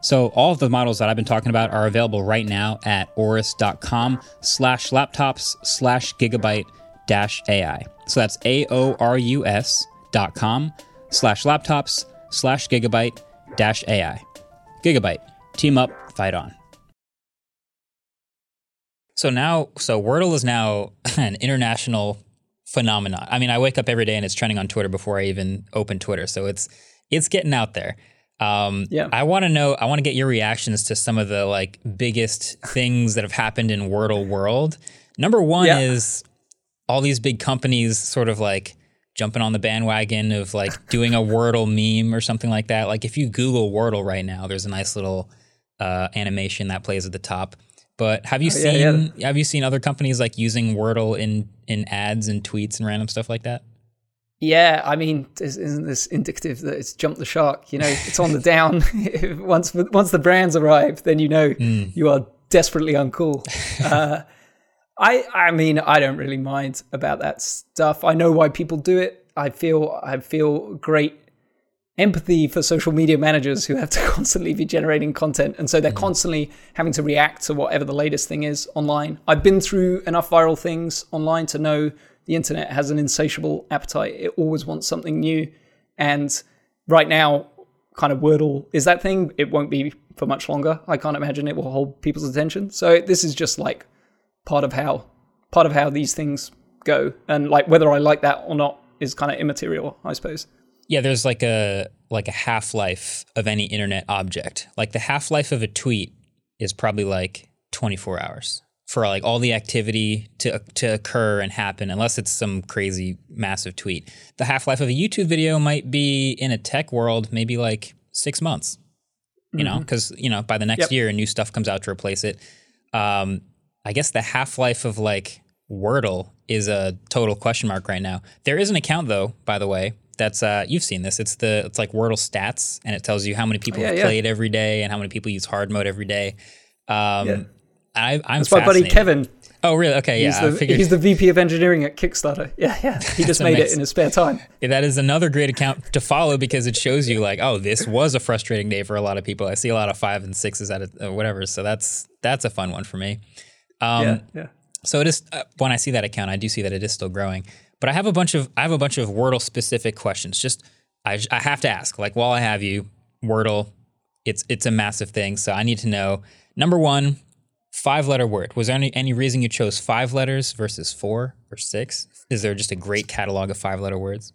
So all of the models that I've been talking about are available right now at aorus.com slash laptops slash gigabyte dash AI. So that's A-O-R-U-S dot com slash laptops slash gigabyte dash AI. Gigabyte. Team up, fight on. So now, so Wordle is now *laughs* an international phenomenon. I mean, I wake up every day and it's trending on Twitter before I even open Twitter. So it's it's getting out there. Um, yeah. I want to know. I want to get your reactions to some of the like biggest things that have happened in Wordle world. Number one yeah. is all these big companies sort of like jumping on the bandwagon of like *laughs* doing a Wordle meme or something like that. Like if you Google Wordle right now, there's a nice little uh, animation that plays at the top. But have you oh, seen yeah, yeah. have you seen other companies like using Wordle in in ads and tweets and random stuff like that? Yeah, I mean, isn't this indicative that it's jumped the shark? You know, it's on the down. *laughs* once once the brands arrive, then you know mm. you are desperately uncool. *laughs* Uh, I I mean, I don't really mind about that stuff. I know why people do it. I feel I feel great empathy for social media managers who have to *laughs* constantly be generating content and so they're mm. constantly having to react to whatever the latest thing is online. I've been through enough viral things online to know the internet has an insatiable appetite. It always wants something new. And right now, kind of Wordle is that thing. It won't be for much longer. I can't imagine it will hold people's attention. So this is just like part of how part of how these things go. And like whether I like that or not is kind of immaterial, I suppose. Yeah, there's like a like a half life of any internet object. Like the half life of a tweet is probably like 24 hours for like all the activity to to occur and happen unless it's some crazy massive tweet. The half-life of a YouTube video might be in a tech world maybe like 6 months. You mm-hmm. know, cuz you know, by the next yep. year new stuff comes out to replace it. Um I guess the half-life of like Wordle is a total question mark right now. There is an account though, by the way, that's uh, you've seen this. It's the it's like Wordle stats, and it tells you how many people oh, yeah, have played yeah. every day and how many people use hard mode every day. Um, yeah. I, am That's my buddy Kevin. Oh, really? Okay, he's yeah. The, he's the VP of engineering at Kickstarter. *laughs* Yeah, yeah. He *laughs* just made it in his spare time. Yeah, that is another great account to follow because it shows you like, oh, this was a frustrating day for a lot of people. I see a lot of five and sixes at it, whatever. So that's that's a fun one for me. Um, yeah, yeah. So it is uh, when I see that account, I do see that it is still growing. But I have a bunch of I have a bunch of Wordle specific questions. Just I I have to ask. Like while I have you, Wordle, it's it's a massive thing. So I need to know. Number one, five letter word. Was there any, any reason you chose five letters versus four or six? Is there just a great catalog of five letter words?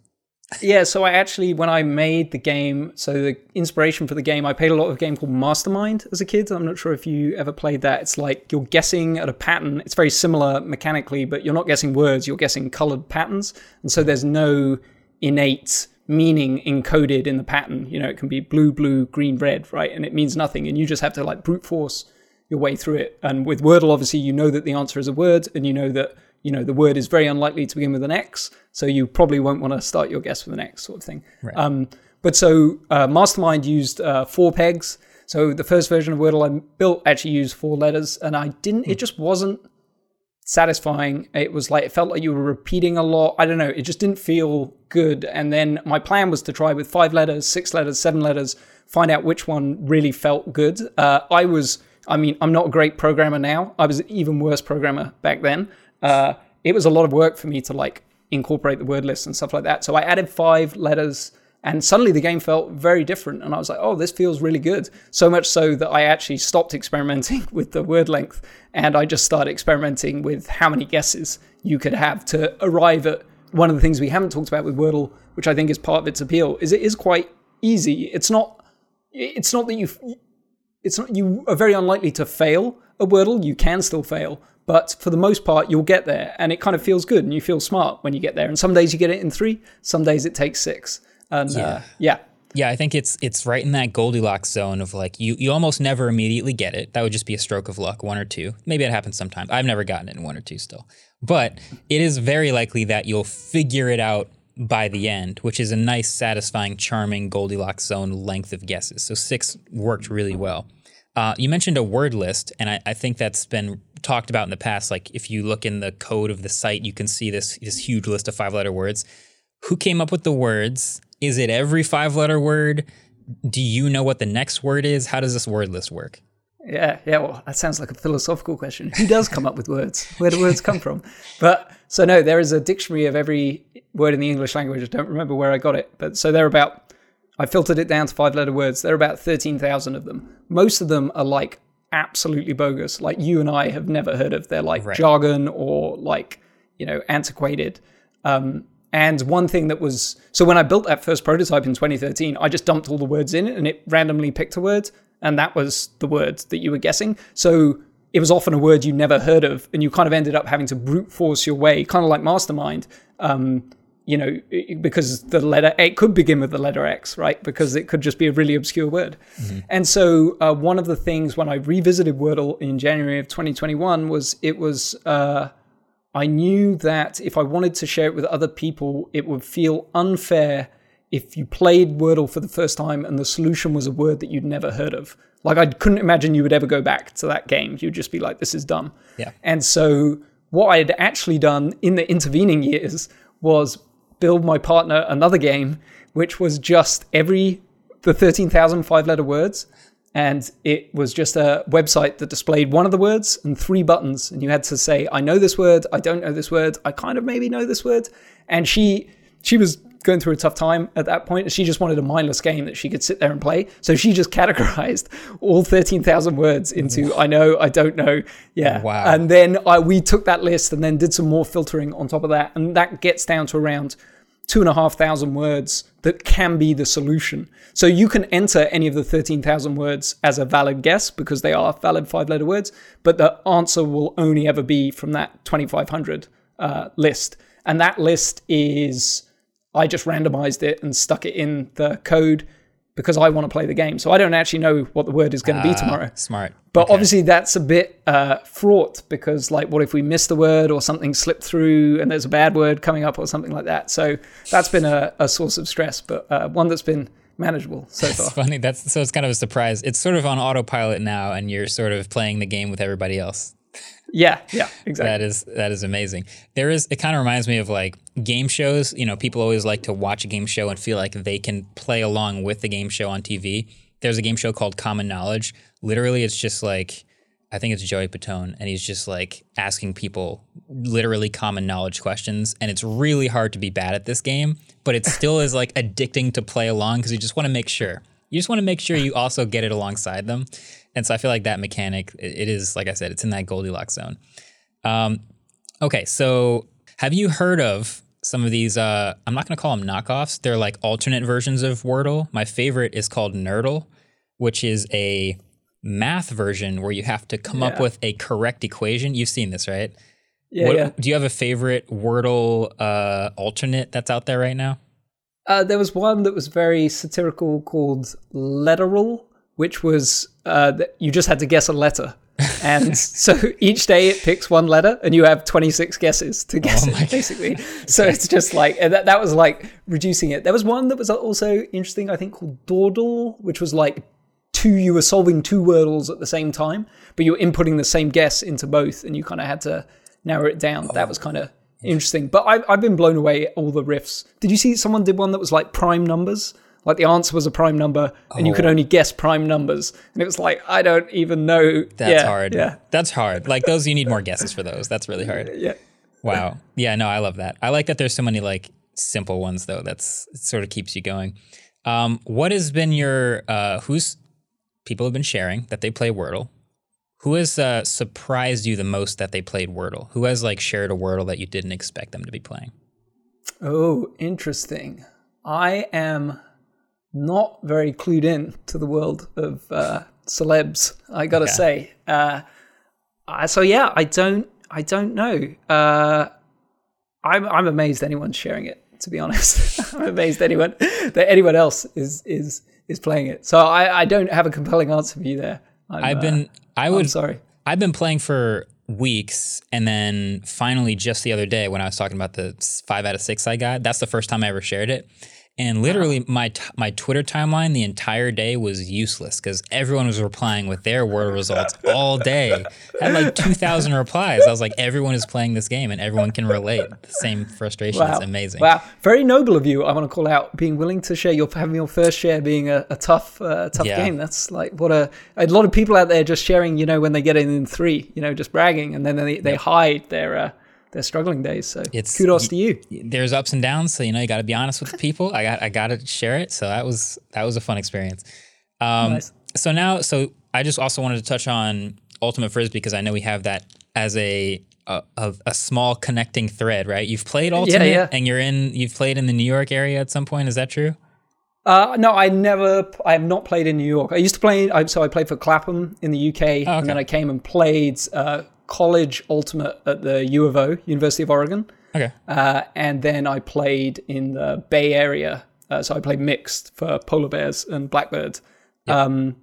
yeah, so I actually, when I made the game, so the inspiration for the game, I played a lot of a game called Mastermind as a kid. I'm not sure if you ever played that. It's like you're guessing at a pattern. It's very similar mechanically, but you're not guessing words, you're guessing colored patterns. And so there's no innate meaning encoded in the pattern. You know, it can be blue, blue, green, red, right? And it means nothing. And you just have to like brute force your way through it. And with Wordle, obviously, you know that the answer is a word, and you know that you know the word is very unlikely to begin with an X, so you probably won't want to start your guess with an X, sort of thing. Right. Um, but so uh, Mastermind used uh, four pegs. So the first version of Wordle I built actually used four letters, and I didn't. It hmm. just wasn't satisfying. It was like it felt like you were repeating a lot. I don't know. It just didn't feel good. And then my plan was to try with five letters, six letters, seven letters, find out which one really felt good. Uh, I was I mean, I'm not a great programmer now. I was an even worse programmer back then. Uh, it was a lot of work for me to like incorporate the word list and stuff like that. So I added five letters and suddenly the game felt very different. And I was like, oh, this feels really good. So much so that I actually stopped experimenting *laughs* with the word length and I just started experimenting with how many guesses you could have to arrive at one of the things we haven't talked about with Wordle, which I think is part of its appeal, is it is quite easy. It's not it's not that you it's not, you are very unlikely to fail a Wordle. You can still fail, but for the most part, you'll get there, and it kind of feels good, and you feel smart when you get there. And some days you get it in three, some days it takes six. And yeah, uh, yeah. Yeah, I think it's it's right in that Goldilocks zone of like you you almost never immediately get it. That would just be a stroke of luck, one or two. Maybe it happens sometimes. I've never gotten it in one or two still. But it is very likely that you'll figure it out by the end, which is a nice, satisfying, charming Goldilocks zone length of guesses. So six worked really well. Uh, you mentioned a word list, and I, I, think that's been talked about in the past. Like if you look in the code of the site, you can see this this huge list of five letter words. Who came up with the words? Is it every five letter word? Do you know what the next word is? How does this word list work? Yeah, yeah. Well, that sounds like a philosophical question. Who does come up with words? Where do words come from? But so no, there is a dictionary of every word in the English language. I don't remember where I got it, but so there are about. I filtered it down to five letter words. There are about thirteen thousand of them. Most of them are like absolutely bogus. Like you and I have never heard of. They're like right. jargon or like you know antiquated. Um, and one thing that was so when I built that first prototype in 2013, I just dumped all the words in it and it randomly picked a word, and that was the word that you were guessing. So it was often a word you never heard of, and you kind of ended up having to brute force your way, kind of like Mastermind. Um, you know, because the letter it could begin with the letter X, right? Because it could just be a really obscure word. Mm-hmm. And so, uh, one of the things when I revisited Wordle in January of 2021 was it was uh, I knew that if I wanted to share it with other people, it would feel unfair if you played Wordle for the first time and the solution was a word that you'd never heard of. Like I couldn't imagine you would ever go back to that game. You'd just be like, "This is dumb." Yeah. And so, what I had actually done in the intervening years was build my partner another game, which was just every the 13,000 five letter words. And it was just a website that displayed one of the words and three buttons. And you had to say, I know this word, I don't know this word, I kind of maybe know this word. And she she was going through a tough time at that point. She just wanted a mindless game that she could sit there and play. So she just categorized all 13,000 words into I know, I don't know. Yeah. Wow. And then I, we took that list and then did some more filtering on top of that. And that gets down to around two and a half thousand words that can be the solution. So you can enter any of the 13,000 words as a valid guess because they are valid five letter words, but the answer will only ever be from that 2,500 uh, list. And that list is, I just randomized it and stuck it in the code because I want to play the game. So I don't actually know what the word is going to be ah, tomorrow. Smart. But okay. obviously that's a bit uh, fraught because like what if we miss the word or something slipped through and there's a bad word coming up or something like that. So that's been a, a source of stress, but uh, one that's been manageable so that's far. funny. That's so it's kind of a surprise. It's sort of on autopilot now and you're sort of playing the game with everybody else. Yeah, *laughs* yeah, exactly. that is that is amazing. There is it kind of reminds me of like game shows. You know, people always like to watch a game show and feel like they can play along with the game show on TV. There's a game show called Common Knowledge. Literally, it's just like I think it's Joey Fatone, and he's just like asking people literally common knowledge questions, and it's really hard to be bad at this game, but it still is like addicting to play along because you just want to make sure. You just want to make sure you also get it alongside them. And so I feel like that mechanic, it is, like I said, it's in that Goldilocks zone. Um, okay, so have you heard of some of these? Uh, I'm not going to call them knockoffs. They're like alternate versions of Wordle. My favorite is called Nerdle, which is a math version where you have to come yeah. up with a correct equation. You've seen this, right? Yeah, what, yeah. Do you have a favorite Wordle uh, alternate that's out there right now? Uh, there was one that was very satirical called Letterle, which was uh, you just had to guess a letter. and *laughs* so each day it picks one letter and you have 26 guesses to guess oh it basically. *laughs* So it's just like that, that was like reducing it. There was one that was also interesting i think called Dordle which was like two you were solving two wordles at the same time but you were inputting the same guess into both and you kind of had to narrow it down. Oh. that was kind of interesting. But I've, I've been blown away at all the riffs. Did you see someone did one that was like prime numbers like the answer was a prime number, and oh. you could oh. only guess prime numbers, and it was like I don't even know. That's yeah, hard. Yeah, that's hard. Like those, you need more guesses for those. That's really hard. Yeah. Wow. Yeah. No, I love that. I like that. There's so many like simple ones though. That's sort of keeps you going. Um, what has been your uh, who's people have been sharing that they play Wordle? Who has uh, surprised you the most that they played Wordle? Who has like shared a Wordle that you didn't expect them to be playing? Oh, interesting. I am not very clued in to the world of uh, celebs. I gotta okay. say. Uh, so yeah, I don't, I don't know. Uh, I'm, I'm amazed anyone's sharing it. To be honest, *laughs* I'm amazed anyone that anyone else is is is playing it. So I, I don't have a compelling answer for you there. i have been, I would, I'm sorry. I've been playing for weeks and then finally just the other day when I was talking about the five out of six I got, that's the first time I ever shared it. And literally, wow. my t- my Twitter timeline the entire day was useless because everyone was replying with their word results all day. I had like *laughs* two thousand replies. I was like, everyone is playing this game, and everyone can relate. The same frustration. Wow. It's amazing. Wow, very noble of you. I want to call out being willing to share your having your first share being a, a tough uh, tough yeah. game. That's like what a a lot of people out there just sharing. You know, when they get in in three, you know, just bragging, and then they they yep. hide their. Uh, their struggling days. So it's kudos to you. There's ups and downs, so you know you got to be honest with the people. I got I got to share it. So that was that was a fun experience. Um, nice. So now, so I just also wanted to touch on Ultimate Frisbee because I know we have that as a a, a, a, small connecting thread, right? You've played Ultimate, yeah, yeah. and you're in. You've played in the New York area at some point. Is that true? Uh, no, I never. I have not played in New York. I used to play. I, so I played for Clapham in the UK, oh, okay. and then I came and played uh, college Ultimate at the U of O, University of Oregon. Okay. Uh, and then I played in the Bay Area. Uh, so I played mixed for polar bears and blackbirds. Yep. Um,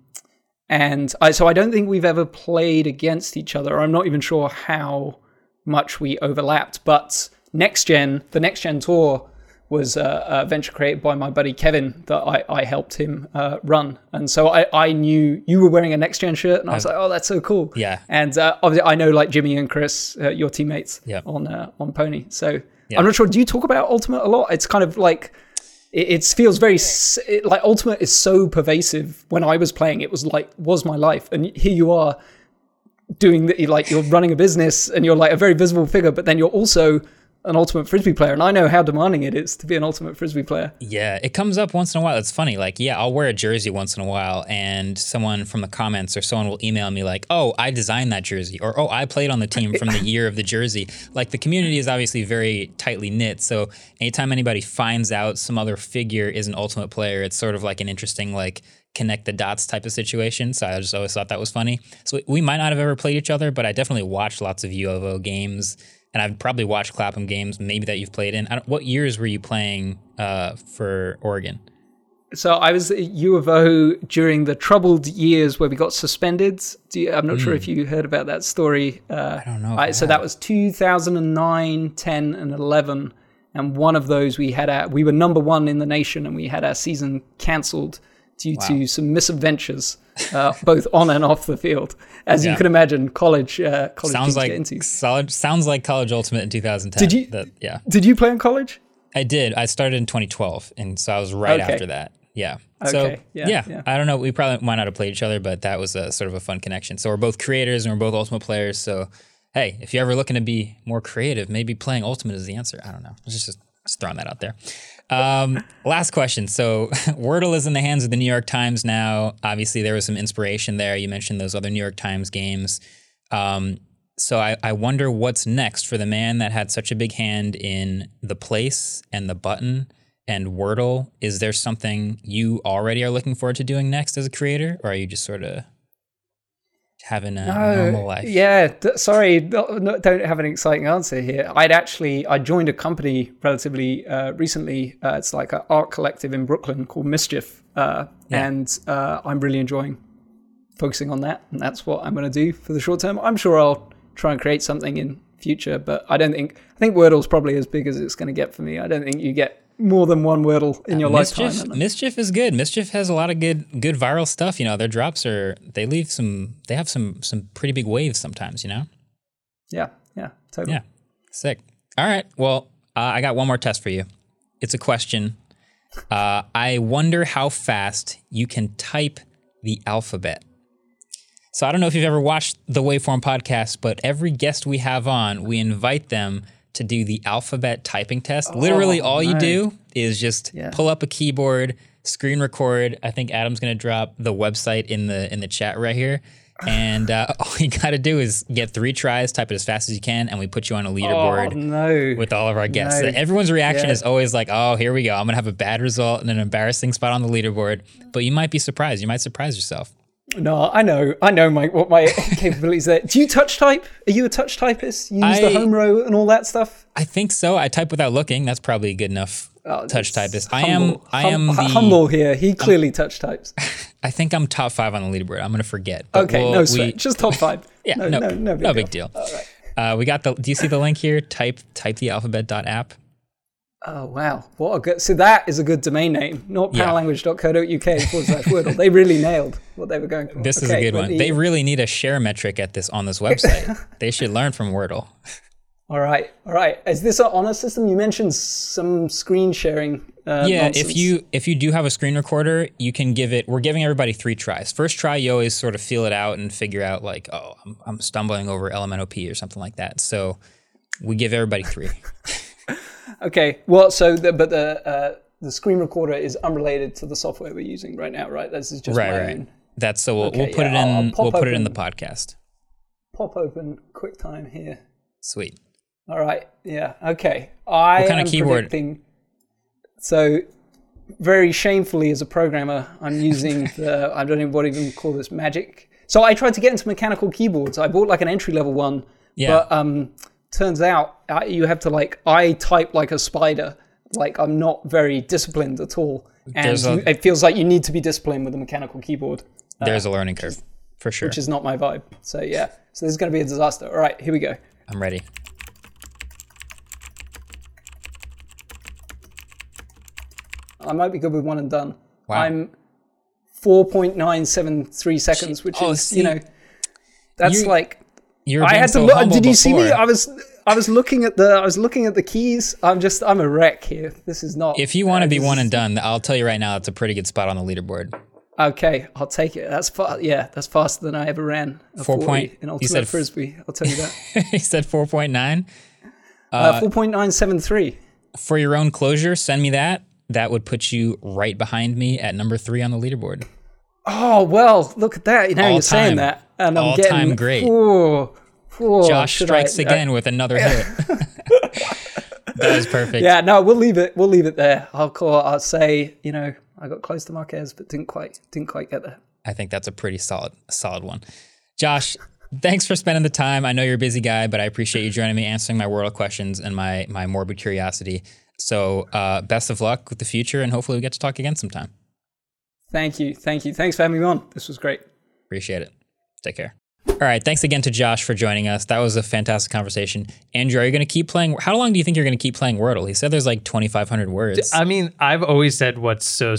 and I, so I don't think we've ever played against each other. I'm not even sure how much we overlapped. But next gen, the next gen tour was a, a venture created by my buddy Kevin that I, I helped him uh, run. And so I, I knew you were wearing a next gen shirt, and I was like, oh, that's so cool. Yeah. And uh, obviously, I know like Jimmy and Chris, uh, your teammates yeah. on uh, on Pony. So yeah. I'm not sure. Do you talk about Ultimate a lot? It's kind of like it, it feels very it, like Ultimate is so pervasive. When I was playing, it was like was my life, and here you are doing the, like you're running a business and you're like a very visible figure, but then you're also an ultimate frisbee player and i know how demanding it is to be an ultimate frisbee player yeah it comes up once in a while it's funny like yeah i'll wear a jersey once in a while and someone from the comments or someone will email me like oh i designed that jersey or oh i played on the team from the year of the jersey like the community is obviously very tightly knit so anytime anybody finds out some other figure is an ultimate player it's sort of like an interesting like connect the dots type of situation. So I just always thought that was funny. So we might not have ever played each other, but I definitely watched lots of U of O games and I've probably watched Clapham games, maybe that you've played in. what years were you playing uh, for Oregon? So I was at U of O during the troubled years where we got suspended. You, I'm not mm. sure if hmm. you heard about that story. Uh, I don't know. I, so that was 2009, 10, and 11. And one of those we had our, we were number one in the nation and we had our season cancelled due wow. to some misadventures, uh, both on and off the field. As yeah. you can imagine, college uh, college sounds like solid. Sounds like college ultimate in 2010. Did you? That, yeah. Did you play in college? I did. I started in 2012, and so I was right okay. after that. Yeah. Okay. So yeah, yeah, yeah, I don't know. We probably might not have played each other, but that was a sort of a fun connection. So we're both creators and we're both ultimate players. So hey, if you're ever looking to be more creative, maybe playing ultimate is the answer. I don't know. Just, just throwing that out there. Um, last question. So *laughs* Wordle is in the hands of the New York Times now. Obviously, there was some inspiration there. You mentioned those other New York Times games. Um, so I, I wonder what's next for the man that had such a big hand in the place and the button and Wordle. Is there something you already are looking forward to doing next as a creator, or are you just sort of having a no, normal life. Yeah, th- sorry, don't have an exciting answer here. I'd actually I joined a company relatively uh, recently. Uh, it's like an art collective in Brooklyn called MSCHF, uh, yeah. and uh, I'm really enjoying focusing on that, and that's what I'm going to do for the short term. I'm sure I'll try and create something in future, but I don't think I think Wordle's probably as big as it's going to get for me. I don't think you get more than one Wordle in your MSCHF, lifetime. MSCHF is good. MSCHF has a lot of good good viral stuff. You know, their drops are they leave some they have some some pretty big waves sometimes. You know. Yeah. Yeah. Totally. Yeah. Sick. All right. Well, uh, I got one more test for you. It's a question. Uh, I wonder how fast you can type the alphabet. So I don't know if you've ever watched the Waveform podcast, but every guest we have on, we invite them to do the alphabet typing test. Oh, Literally, all you do is just yeah. pull up a keyboard, screen record. I think Adam's going to drop the website in the in the chat right here. And uh, *laughs* all you got to do is get three tries, type it as fast as you can, and we put you on a leaderboard oh, no. with all of our guests. No. Everyone's reaction yeah. is always like, "Oh, here we go! I'm gonna have a bad result and an embarrassing spot on the leaderboard." But you might be surprised. You might surprise yourself. No, I know, I know my what my *laughs* capabilities there. Do you touch type? Are you a touch typist? You use I, the home row and all that stuff? I think so. I type without looking. That's probably good enough. Oh, touch typist. I am. I am hum, the, humble here. He clearly I'm, touch types. *laughs* I think I'm top five on the leaderboard. I'm gonna forget. Okay, we'll, no sweat. We, Just top five. *laughs* yeah, no, no, no, no big, no big deal. deal. All right. Uh, we got the. Do you see the link here? Type type the alphabet.app. Oh wow! What a good. So that is a good domain name. Not powerlanguage.co.uk forward slash Wordle. They really nailed what they were going for. This okay, is a good one. The, they really need a share metric at this on this website. *laughs* they should learn from Wordle. All right, all right. Is this an honor system? You mentioned some screen sharing. Uh, yeah, nonsense. if you if you do have a screen recorder, you can give it. We're giving everybody three tries. First try, you always sort of feel it out and figure out like, oh, I'm, I'm stumbling over LMNOP or something like that. So we give everybody three. *laughs* okay. Well, so the, but the uh, the screen recorder is unrelated to the software we're using right now, right? This is just right, my right. own. That's so we'll, okay, we'll put yeah, it in. We'll put it in the podcast. Pop open QuickTime here. Sweet. All right. Yeah. Okay. I what kind of keyboard? Thing. So, very shamefully, as a programmer, I'm using *laughs* the I don't even what even call this magic. So I tried to get into mechanical keyboards. I bought like an entry level one. Yeah. But um, turns out uh, you have to like I type like a spider. Like I'm not very disciplined at all, and a- it feels like you need to be disciplined with a mechanical keyboard. There's a learning curve for sure. which is not my vibe. So yeah, so this is going to be a disaster. All right, here we go. I'm ready. I might be good with one and done. Wow. I'm 4.973 seconds, which Oh, is see, you know, that's you- like You were I had to look. Did you see me? I was I was looking at the I was looking at the keys. I'm just I'm a wreck here. This is not. If you want to uh, be one and done, I'll tell you right now, it's a pretty good spot on the leaderboard. okay, I'll take it. That's fa- yeah, that's faster than I ever ran. A Four point- in you ultimate said frisbee. I'll tell you that. *laughs* he said 4.9. Uh, 4.973. For your own closure, send me that. That would put you right behind me at number three on the leaderboard. Oh well, look at that. Now All you're saying that, and I'm All getting time great. Ooh, ooh, Josh strikes I- again with another *laughs* hit. *laughs* that is perfect. Yeah, no, we'll leave it. We'll leave it there. I'll call. I'll say, you know, I got close to Marques, but didn't quite, didn't quite get there. I think that's a pretty solid, solid one. Josh, thanks for spending the time. I know you're a busy guy, but I appreciate you joining me, answering my Wordle questions and my my morbid curiosity. So, uh, best of luck with the future, and hopefully we get to talk again sometime. Thank you, thank you, thanks for having me on. This was great. Appreciate it. Take care. All right. Thanks again to Josh for joining us. That was a fantastic conversation. Andrew, are you going to keep playing? How long do you think you're going to keep playing Wordle? He said there's like 2,500 words. I mean, I've always said what's so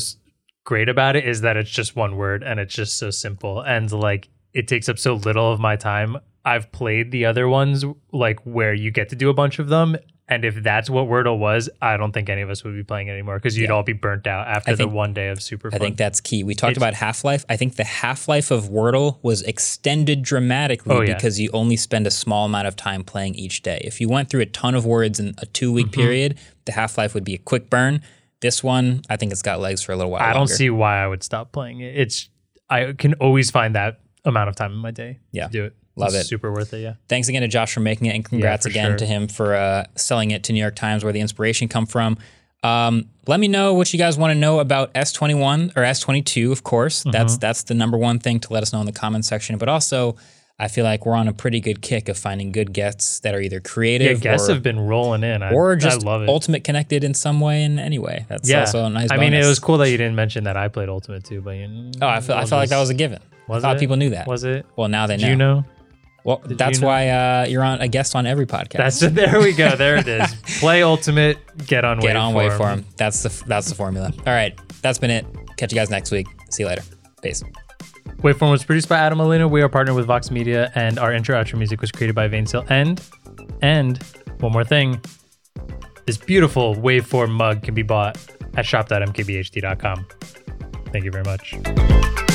great about it is that it's just one word and it's just so simple and like it takes up so little of my time. I've played the other ones like where you get to do a bunch of them. And if that's what Wordle was, I don't think any of us would be playing it anymore because you'd all be burnt out after think- the one day of super I think that's key. We talked It's- about Half Life. I think the half life of Wordle was extended dramatically Oh, yeah. because you only spend a small amount of time playing each day. If you went through a ton of words in a two Mm-hmm. week period, the half life would be a quick burn. This one, I think it's got legs for a little while. I don't see why I would stop playing it. It's I can always find that amount of time in my day Yeah. to do it. Love It's it. Super worth it. Yeah. Thanks again to Josh for making it, and congrats for again sure. to him for uh, selling it to New York Times, where the inspiration come from. Um, let me know what you guys want to know about S21 or S22. Of course, Mm-hmm. that's that's the number one thing to let us know in the comment section. But also, I feel like we're on a pretty good kick of finding good guests that are either Yeah, creative guests or, have been rolling in. I, or just I love it. ultimate connected in some way in any way. That's yeah. also a nice. I mean, it was cool that you didn't mention that I played Ultimate too, but you Oh, I feel, I felt like that was a given. Was I thought it? people knew that. Was it? well, now they Did know. you know? Well, that's you know? why uh, you're on a guest on every podcast. That's *laughs* there we go. There it is. *laughs* Play Ultimate. Get on. Get on waveform. waveform. That's the that's the formula. All right, that's been it. Catch you guys next week. See you later. Peace. Waveform was produced by Adam Molina. We are partnered with Vox Media, and our intro outro music was created by 20syl. And and one more thing, this beautiful waveform mug can be bought at shop.mkbhd.com. Thank you very much.